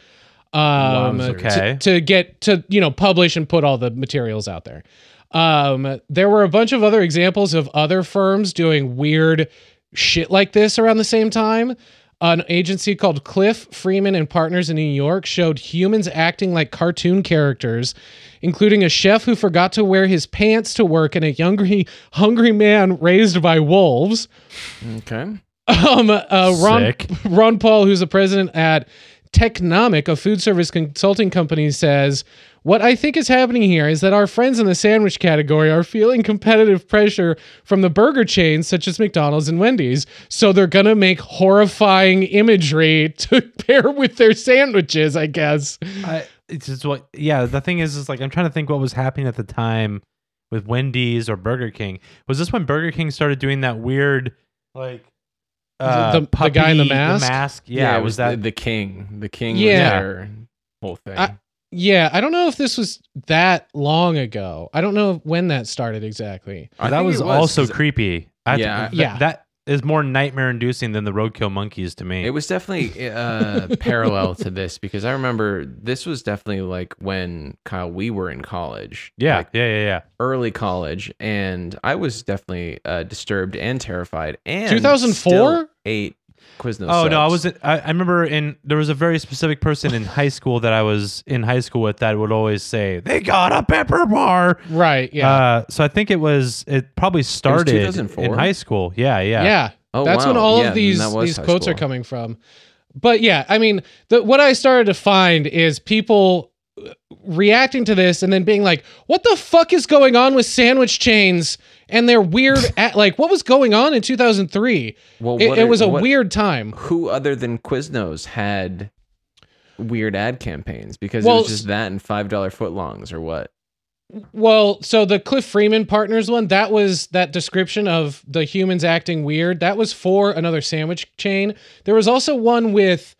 Um, Wowzers. to- to, get to you know publish and put all the materials out there. Um, there were a bunch of other examples of other firms doing weird shit like this around the same time. An agency called Cliff Freeman and Partners in New York showed humans acting like cartoon characters, including a chef who forgot to wear his pants to work and a hungry, hungry man raised by wolves. Okay. Um, uh, Ron, Sick. Ron Paul, who's the president at Technomic, a food service consulting company, says, What I think is happening here is that our friends in the sandwich category are feeling competitive pressure from the burger chains such as McDonald's and Wendy's. So they're going to make horrifying imagery to pair with their sandwiches, I guess. I, it's just what yeah the thing is is like i'm trying to think what was happening at the time with wendy's or burger king was this when burger king started doing that weird like uh, The- the guy in the puppy- mask? yeah, it was was that the, the king? The king Yeah. was their whole thing. I- Yeah, I don't know if this was that long ago. I don't know when that started exactly. I that think was, it also 'cause creepy I, Yeah. th- Yeah. that is more nightmare inducing than the roadkill monkeys to me It was definitely uh, parallel to this because I remember this was definitely like when Kyle we were in college. yeah like yeah yeah yeah early college, and I was definitely uh, disturbed and terrified. And 2004? still ate Quiznos. Oh no, I wasn't. I, I remember in there was a very specific person in high school that I was in high school with that would always say they got a pepper bar. Right, yeah. Uh, so I think it was it probably started 2004? in high school. Yeah, yeah, yeah. Oh, That's when all Yeah, of these these high quotes are coming from. But yeah, I mean, the, what I started to find is people uh, reacting to this and then being like, "What the fuck is going on with sandwich chains and their weird at, like what was going on in 2003?" Well, it, it was a what- weird time. Who other than Quiznos had weird ad campaigns? Because Well, it was just that and five dollar footlongs or what? Well, so the Cliff Freeman Partners one, that was that description of the humans acting weird. That was for another sandwich chain. There was also one with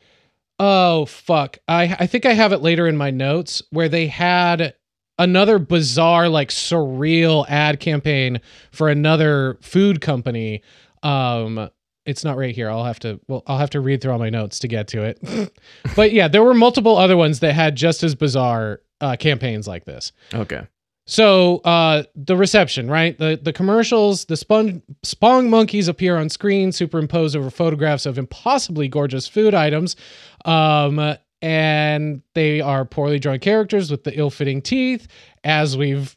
oh fuck. I I think I have it later in my notes where they had another bizarre like surreal ad campaign for another food company. Um it's not right here. I'll have to well I'll have to read through all my notes to get to it. but yeah, there were multiple other ones that had just as bizarre uh, campaigns like this. Okay. So uh, the reception, right? The the commercials, the spong spong monkeys appear on screen, superimposed over photographs of impossibly gorgeous food items, um, and they are poorly drawn characters with the ill-fitting teeth, as we've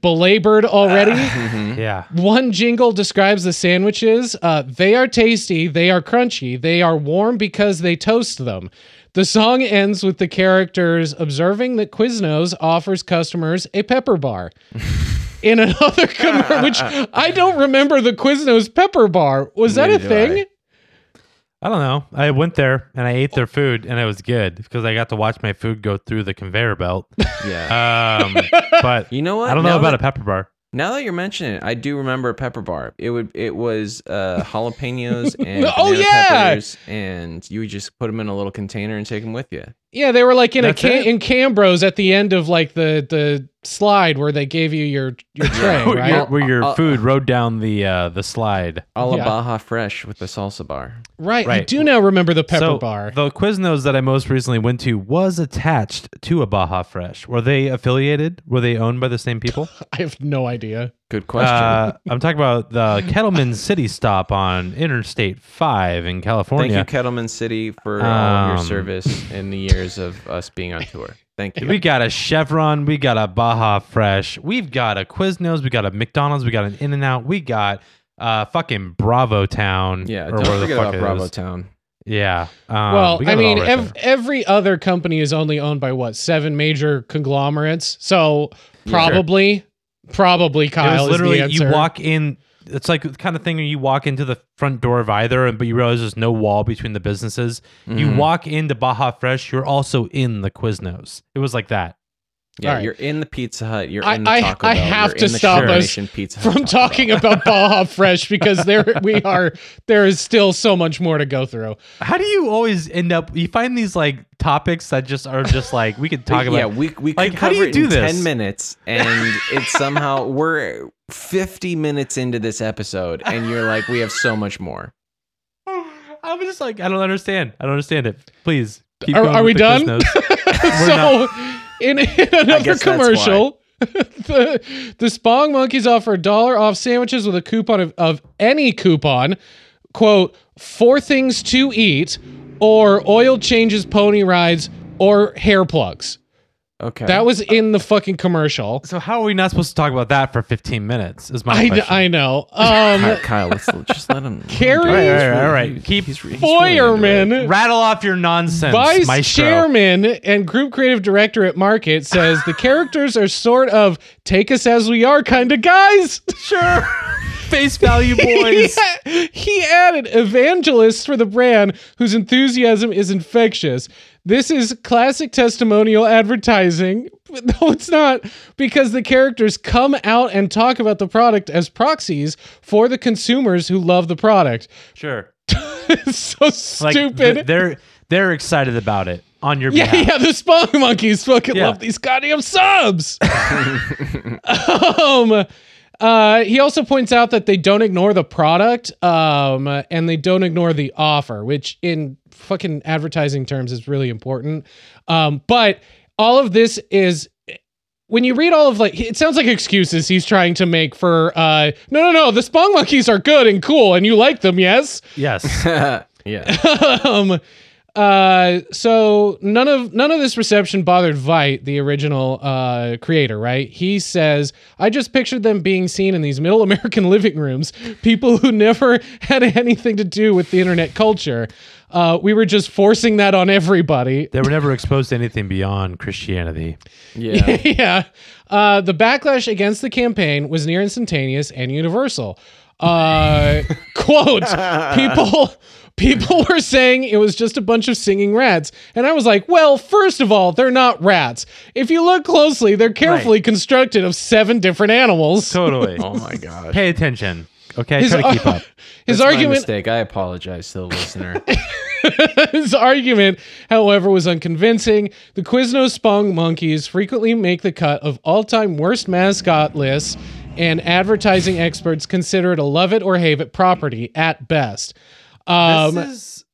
belabored already. Mhm. yeah. One jingle describes the sandwiches. Uh, they are tasty. They are crunchy. They are warm because they toast them. The song ends with the characters observing that Quiznos offers customers a pepper bar. In another commercial, which I don't remember the Quiznos pepper bar. Was that a thing? I. I don't know. I went there and I ate their food and it was good because I got to watch my food go through the conveyor belt. Yeah. Um, but you know what? I don't know Now about that- a pepper bar. Now that you're mentioning it, I do remember a pepper bar. It would it was uh, jalapenos and Oh, yeah! peppers, and you would just put them in a little container and take them with you. Yeah, they were like in That's a can- it? in Cambros at the end of like the the slide where they gave you your your tray, Where right? your, where your Uh, uh, food rode down the uh, the slide. A la Yeah. Baja Fresh with the salsa bar. Right. I Right. do now remember the pepper so bar. the Quiznos that I most recently went to was attached to a Baja Fresh. Were they affiliated? Were they owned by the same people? I have no idea. Good question. Uh, I'm talking about the Kettleman City stop on Interstate 5 in California. Thank you, Kettleman City, for all your Um, service in the years of us being on tour. Thank you. We got a Chevron, we got a Baja Fresh, we've got a Quiznos, we got a McDonald's, we got an In and Out, we got uh fucking Bravo Town. yeah, or don't the forget fuck about Bravo. Town. Yeah. Um, well, we I mean, right ev- every other company is only owned by what seven major conglomerates. So Yeah. probably, probably it Kyle was literally is the answer. you walk in. It's like the kind of thing where you walk into the front door of either, and but you realize there's no wall between the businesses. You Mhm. walk into Baja Fresh, you're also in the Quiznos. It was like that. Yeah, All right. you're in the Pizza Hut. You're I- in the I- Taco I Bell, have you're to in the stop us Pizza Hut from Taco talking Bell. about Baja Fresh because there we are there is still so much more to go through. How do you always end up? You find these like topics that just are just like we could talk about. yeah, we we Like, could how do cover you it do in this? ten minutes, and it's somehow we're fifty minutes into this episode, and you're like, we have so much more. I'm just like I don't understand. I don't understand it. Please keep Are- going are we the done? Quiznos. so in, in another commercial the, the spong monkeys offer a dollar off sandwiches with a coupon of, of any coupon. Quote for things to eat or oil changes pony rides or hair plugs Okay, that was in the fucking commercial So how are we not supposed to talk about that for 15 minutes? Is my I, question. I know Kyle, um Kyle, let's just let him. Kerry all right, all right, all right. Keep He's, re- he's really into it. Feuerman rattle off your nonsense, Vice maestro. chairman and group creative director at Market says the characters are sort of take us as we are kind of guys. Sure. Face value, boys. he, he added evangelists for the brand whose enthusiasm is infectious. This is classic testimonial advertising. No, it's not because the characters come out and talk about the product as proxies for the consumers who love the product. Sure. It's so Like stupid. th- they're they're excited about it on your Yeah, behalf. yeah, the Spunk Monkeys fucking Yeah. love these goddamn subs. um, uh, he also points out that they don't ignore the product, um, and they don't ignore the offer, which in fucking advertising terms is really important. Um, but all of this is when you read all of like it sounds like excuses he's trying to make for uh no no no the Spong monkeys are good and cool and you like them yes Yes. yeah, um uh so none of none of this reception bothered Vite, the original uh creator, right? He says, I just pictured them being seen in these middle American living rooms, people who never had anything to do with the internet culture. Uh we were just forcing that on everybody. They were never exposed to anything beyond Christianity. yeah. yeah. Uh, the backlash against the campaign was near instantaneous and universal. Uh, quote, people people were saying it was just a bunch of singing rats. And I was like, well, first of all, they're not rats. If you look closely, they're carefully constructed of seven different animals. Totally. Oh my god. Pay attention. Okay, His, try to keep up. his That's my argument mistake. I apologize to the listener. His argument, however, was unconvincing. The Quiznos Spong monkeys frequently make the cut of all-time worst mascot lists, and advertising experts consider it a love it or hate it property at best. Um, this is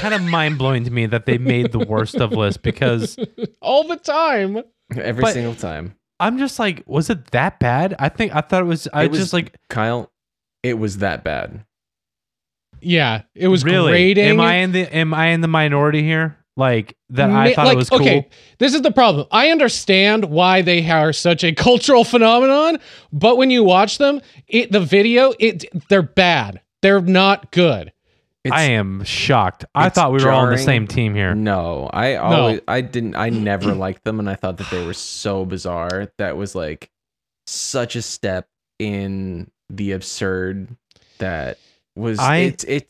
kind of mind blowing to me that they made the worst of lists because all the time. Every But- single time. I'm just like, was it that bad? I think I thought it was. I It was- just like Kyle, it was that bad. Yeah, it was really. grating. Am I in the Am I in the minority here? Like that? I thought like, it was cool. Okay, this is the problem. I understand why they are such a cultural phenomenon, but when you watch them, it the video, it they're bad. They're not good. It's, I am shocked. I thought we were all on the jarring. same team here. No, I always I didn't I never liked them and I thought that they were so bizarre. That was like such a step in the absurd that was I- it, it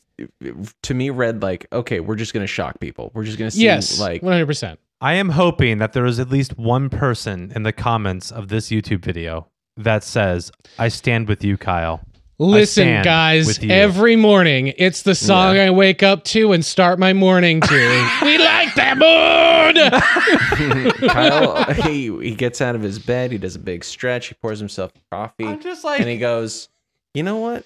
to me read like okay, we're just going to shock people. We're just going to see Yes, like one hundred percent. I am hoping that there is at least one person in the comments of this YouTube video that says, "I stand with you, Kyle." Listen, guys, every morning it's the song Yeah. I wake up to and start my morning to. we like that mood. Kyle he he gets out of his bed, he does a big stretch, he pours himself coffee I'm just like, and he goes, "You know what?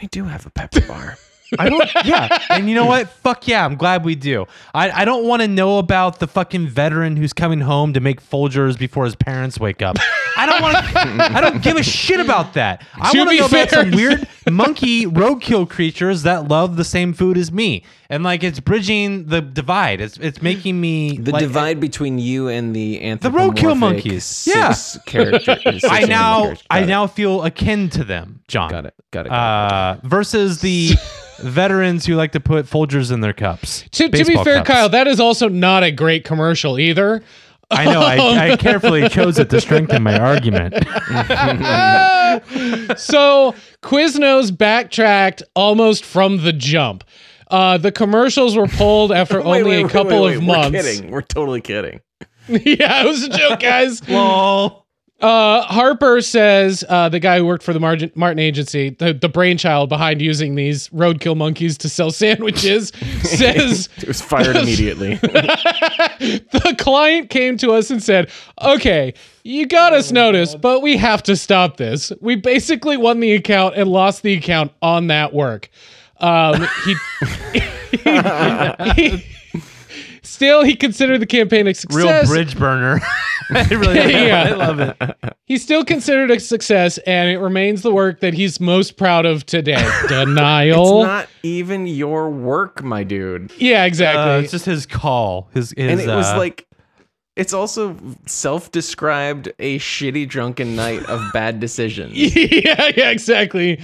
We do have a pepper bar." I don't. Yeah, and you know what? Fuck yeah! I'm glad we do. I I don't want to know about the fucking veteran who's coming home to make Folgers before his parents wake up. I don't want to. I don't give a shit about that. I want to be know about some weird monkey roadkill creatures that love the same food as me, and like it's bridging the divide. It's it's making me The like, divide between you and the roadkill anthropomorphic monkeys. Six Yeah. character. I animal now. I it. now feel akin to them, John. got it. Got it. Got it. Uh, versus the veterans who like to put Folgers in their cups. to, to be fair, cups. Kyle, that is also not a great commercial either. I know. I, I carefully chose it to strengthen my argument. so Quiznos backtracked almost from the jump. Uh, the commercials were pulled after Wait, only wait, a wait, couple wait, of wait. months. We're kidding. We're totally kidding. yeah, it was a joke, guys. Lol. Uh, Harper says uh, the guy who worked for the Margin- Martin Agency, the, the brainchild behind using these roadkill monkeys to sell sandwiches, says It was fired immediately. the client came to us and said, "Okay, you got us noticed, but we have to stop this. We basically won the account and lost the account on that work." Um, he, he- still he considered the campaign a success. Real bridge burner. I really Yeah. I love it. He's still considered a success, and it remains the work that he's most proud of today. Denial. It's not even your work, my dude. yeah, exactly. Uh, it's just his call. His, his and it was uh, like it's also self-described a shitty drunken night of bad decisions. yeah, yeah, exactly.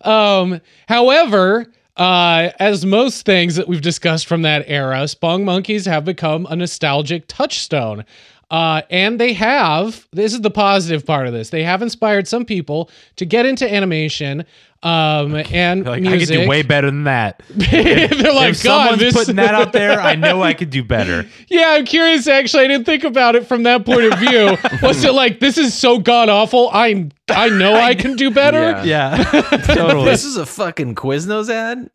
Um, however, uh, as most things that we've discussed from that era, Spong Monkeys have become a nostalgic touchstone. Uh, and they have, this is the positive part of this, they have inspired some people to get into animation um, and like, I could music. do way better than that. They're like, if God, someone's this putting that out there, I know I could do better. Yeah, I'm curious. Actually, I didn't think about it from that point of view. Was it like this is so god awful? I'm I know I can do better. Yeah. Yeah, totally. This is a fucking Quiznos ad.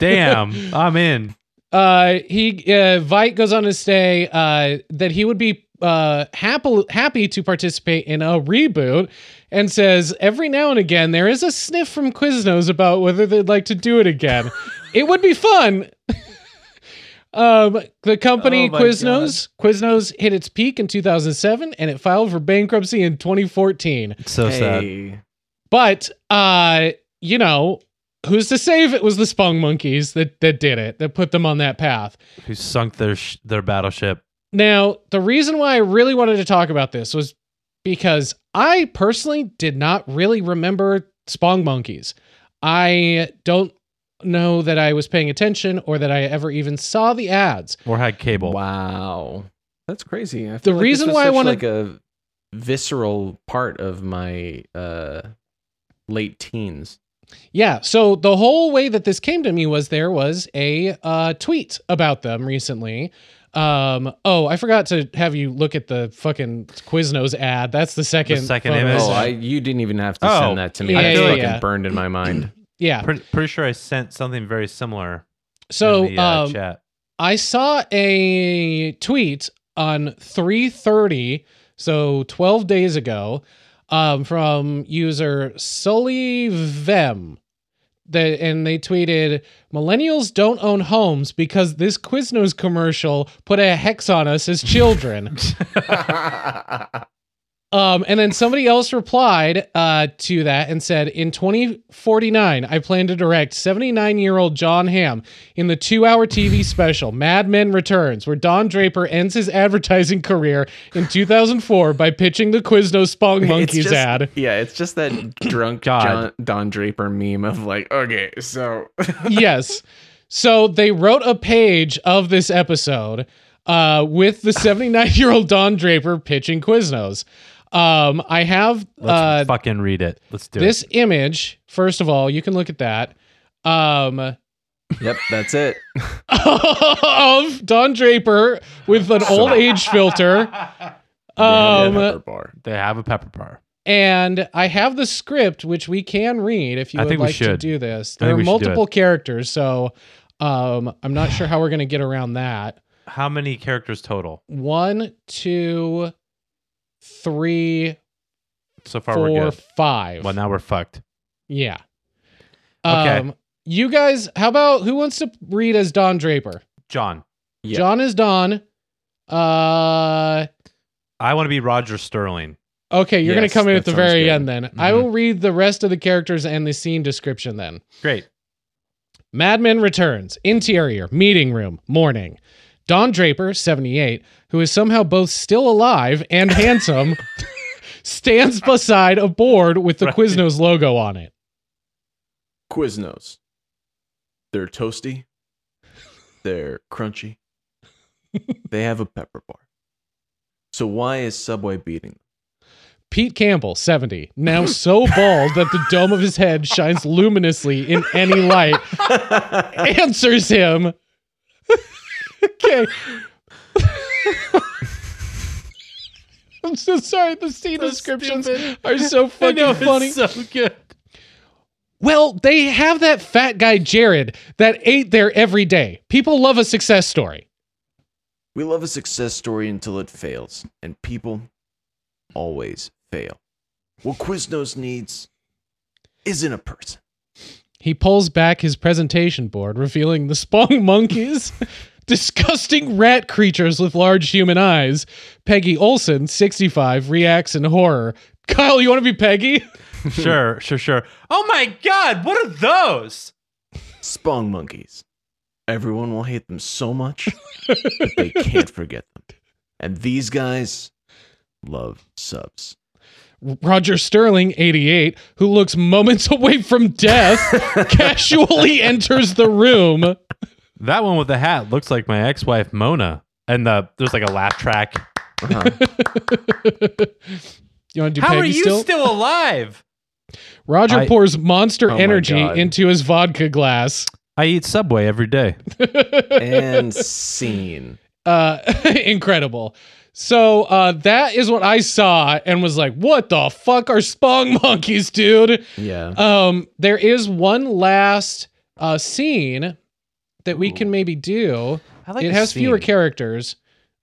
Damn, I'm in. Uh, he uh, Vite goes on to say uh, that he would be uh happy happy to participate in a reboot, and says every now and again there is a sniff from Quiznos about whether they'd like to do it again. it would be fun. Um, the company Oh my Quiznos Quiznos hit its peak in 2007 and it filed for bankruptcy in 2014. So sad. But uh, you know, who's to say if it was the Spong Monkeys that that did it, that put them on that path? Who sunk their sh- their battleship? Now, the reason why I really wanted to talk about this was because I personally did not really remember Spong Monkeys. I don't know that I was paying attention or that I ever even saw the ads. Or had cable? Wow. That's crazy. I The feel like this reason was why I such, wanna- like a visceral part of my uh late teens. Yeah, so the whole way that this came to me was there was a uh, tweet about them recently. Um, oh, I forgot to have you look at the fucking Quiznos ad. That's the second, second photo. image? Oh, I you didn't even have to Oh. send that to me. Yeah, That's yeah, fucking yeah. burned in my mind. yeah. Pretty, pretty sure I sent something very similar. So in the, uh, um, chat. I saw a tweet on 3:30, so 12 days ago, um, from user Sully Vem. And they tweeted, "Millennials don't own homes because this Quiznos commercial put a hex on us as children." Um, and then somebody else replied uh, to that and said, In 2049, I plan to direct 79 year old Jon Hamm in the two hour TV special Mad Men Returns, where Don Draper ends his advertising career in 2004 by pitching the Quiznos Spong Monkeys just- ad. Yeah, it's just that drunk John, Don Draper meme of like, okay, so yes. So they wrote a page of this episode uh, with the 79 year old Don Draper pitching Quiznos. Um, I have Let's uh, fucking read it. Let's do it. this image first of all you can look at that um yep, that's it. of don draper with an old age filter um Pepper bar. it. They have a pepper bar. and i have the script which we can read if you I would like to do this there are we should do multiple characters so um i'm not sure how we're going to get around that How many characters total? one two three So far, we're good. five Well, now we're fucked. yeah Okay. um you guys how about who wants to read as don draper John, Yeah. John is Don. Uh I want to be Roger Sterling. okay, you're gonna come in at the very good. end then. I Mhm. will read the rest of the characters and the scene description then. Great. Mad Men returns. Interior, meeting room, morning. Don Draper, 78, who is somehow both still alive and handsome, stands beside a board with the Right. Quiznos logo on it. Quiznos. They're toasty. They're crunchy. they have a pepper bar. So why is Subway beating them? Pete Campbell, 70, now so bald that the dome of his head shines luminously in any light, answers him. Okay. I'm so sorry. The scene descriptions are so fucking funny. so good. Well, they have that fat guy Jared that ate there every day. People love a success story. We love a success story until it fails, and people always fail. What Quiznos needs isn't a person. He pulls back his presentation board, revealing the Spong monkeys, disgusting rat creatures with large human eyes. Peggy Olson, 65, reacts in horror. Kyle, you want to be Peggy? Sure, sure, sure. Oh my god, what are those? Spong monkeys. Everyone will hate them so much that they can't forget them. And these guys love subs. Roger Sterling, 88, who looks moments away from death, casually enters the room. That one with the hat looks like my ex-wife Mona. And the there's like a laugh track. Uh-huh. You want to do How Peggy are you still? still, alive? Roger I- pours monster Oh energy into his vodka glass. I eat Subway every day. and scene. uh incredible so uh that is what i saw and was like what the fuck are spong monkeys dude Yeah. um there is one last uh scene that we can maybe do I like it the has fewer characters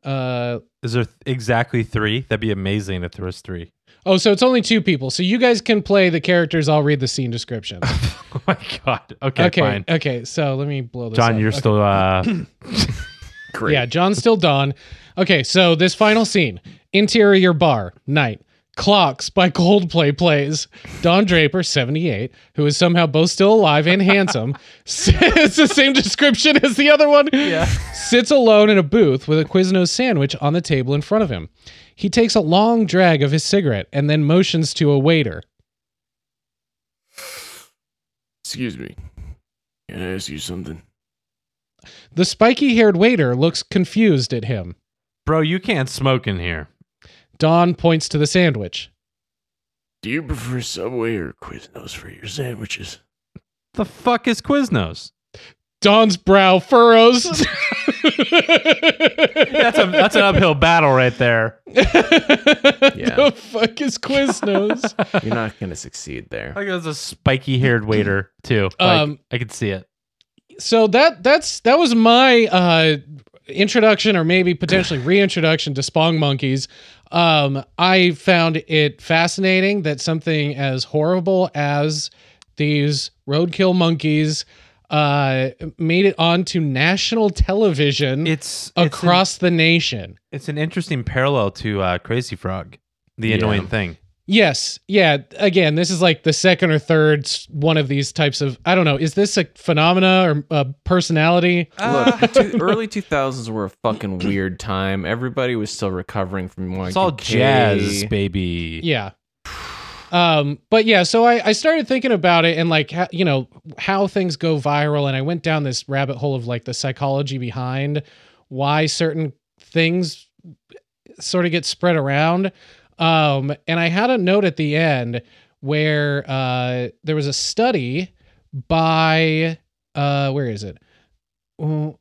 uh Is there th- exactly three? That'd be amazing if there was three. oh so it's only two people so you guys can play the characters i'll read the scene description oh my god. Okay, okay fine. okay so let me blow this John, up. you're Okay. still uh Great. Yeah, John's still Don. Okay, so this final scene interior bar, night. Clocks by Coldplay plays. Don Draper, 78, who is somehow both still alive and handsome. it's the same description as the other one. Yeah. Sits alone in a booth with a Quiznos sandwich on the table in front of him. He takes a long drag of his cigarette and then motions to a waiter. Excuse me. Can I ask you something? The spiky haired waiter looks confused at him. Bro, you can't smoke in here. Don points to the sandwich. Do you prefer Subway or Quiznos for your sandwiches? The fuck is Quiznos? Don's brow furrows. That's a that's an uphill battle right there. The fuck is Quiznos? You're not gonna succeed there. I Like there's a spiky haired waiter too. Like, Um, I could see it. so that that's that was my uh introduction or maybe potentially reintroduction to Spong Monkeys. Um I found it fascinating that something as horrible as these roadkill monkeys uh made it onto national television It's it's across the nation. it's an interesting parallel to uh, Crazy Frog, the Yeah. annoying thing. Yes. Yeah. Again, this is like the second or third one of these types of. I don't know. Is this a phenomena or a personality? Look, the two, early 2000s were a fucking weird time. Everybody was still recovering from Y2K. It's all jazz, baby. Yeah. Um, but yeah, so I, I started thinking about it and like, how, you know, how things go viral. And I went down this rabbit hole of like the psychology behind why certain things sort of get spread around. Um, and I had a note at the end where uh, there was a study by, uh, where is it? Oh,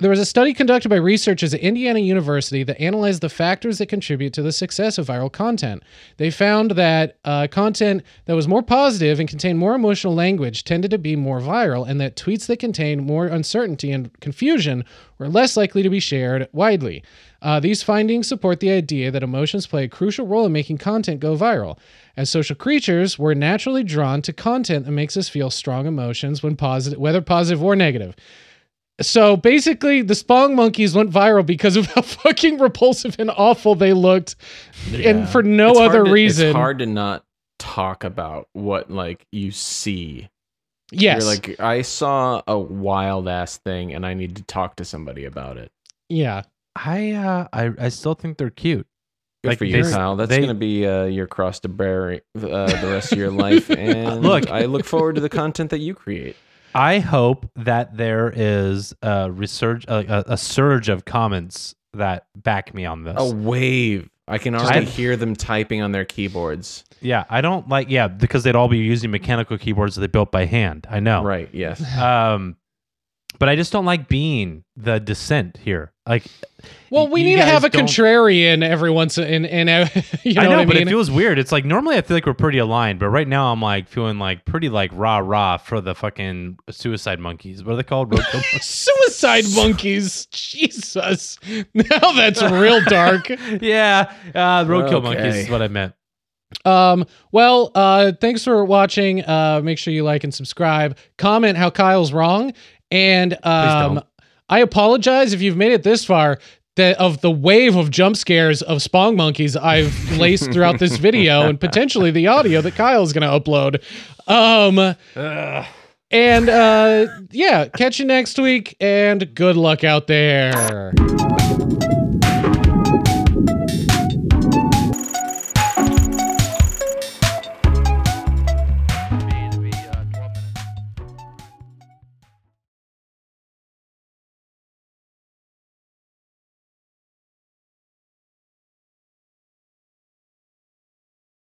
there was a study conducted by researchers at Indiana University that analyzed the factors that contribute to the success of viral content. They found that uh, content that was more positive and contained more emotional language tended to be more viral, and that tweets that contained more uncertainty and confusion were less likely to be shared widely. Uh, these findings support the idea that emotions play a crucial role in making content go viral. As social creatures, we're naturally drawn to content that makes us feel strong emotions when positive, whether positive or negative. So basically, the Spong monkeys went viral because of how fucking repulsive and awful they looked, and for no It's other to- reason. It's hard to not talk about what like you see. yes, You're like, I saw a wild ass thing, and I need to talk to somebody about it. yeah, I uh I, I still think they're cute. Good Like, for you, Kyle. That's they- gonna be uh, your cross to bear uh, the rest of your life. And Look. I look forward to the content that you create. I hope that there is a resurge a, a, surge of comments that back me on this. A wave. I can already I- hear them typing on their keyboards. Yeah, I don't like yeah because they'd all be using mechanical keyboards that they built by hand. I know. Right. Yes. Um, but I just don't like being the dissent here. Like, Well, we need to have a don't- contrarian every once in in a, you know, I know, what I but mean? it feels weird. It's like normally I feel like we're pretty aligned, but right now I'm like feeling like pretty like rah rah for the fucking suicide monkeys. What are they called? Monkeys? Suicide monkeys. Jesus. Now that's real dark. yeah, uh, roadkill monkeys is what I meant. Um, well, uh, thanks for watching. Uh, make sure you like and subscribe. Comment how Kyle's wrong. And um. I apologize if you've made it this far. That of the wave of jump scares of Spong monkeys I've laced throughout this video and potentially the audio that Kyle's going to upload. Um, and uh, yeah, catch you next week and good luck out there.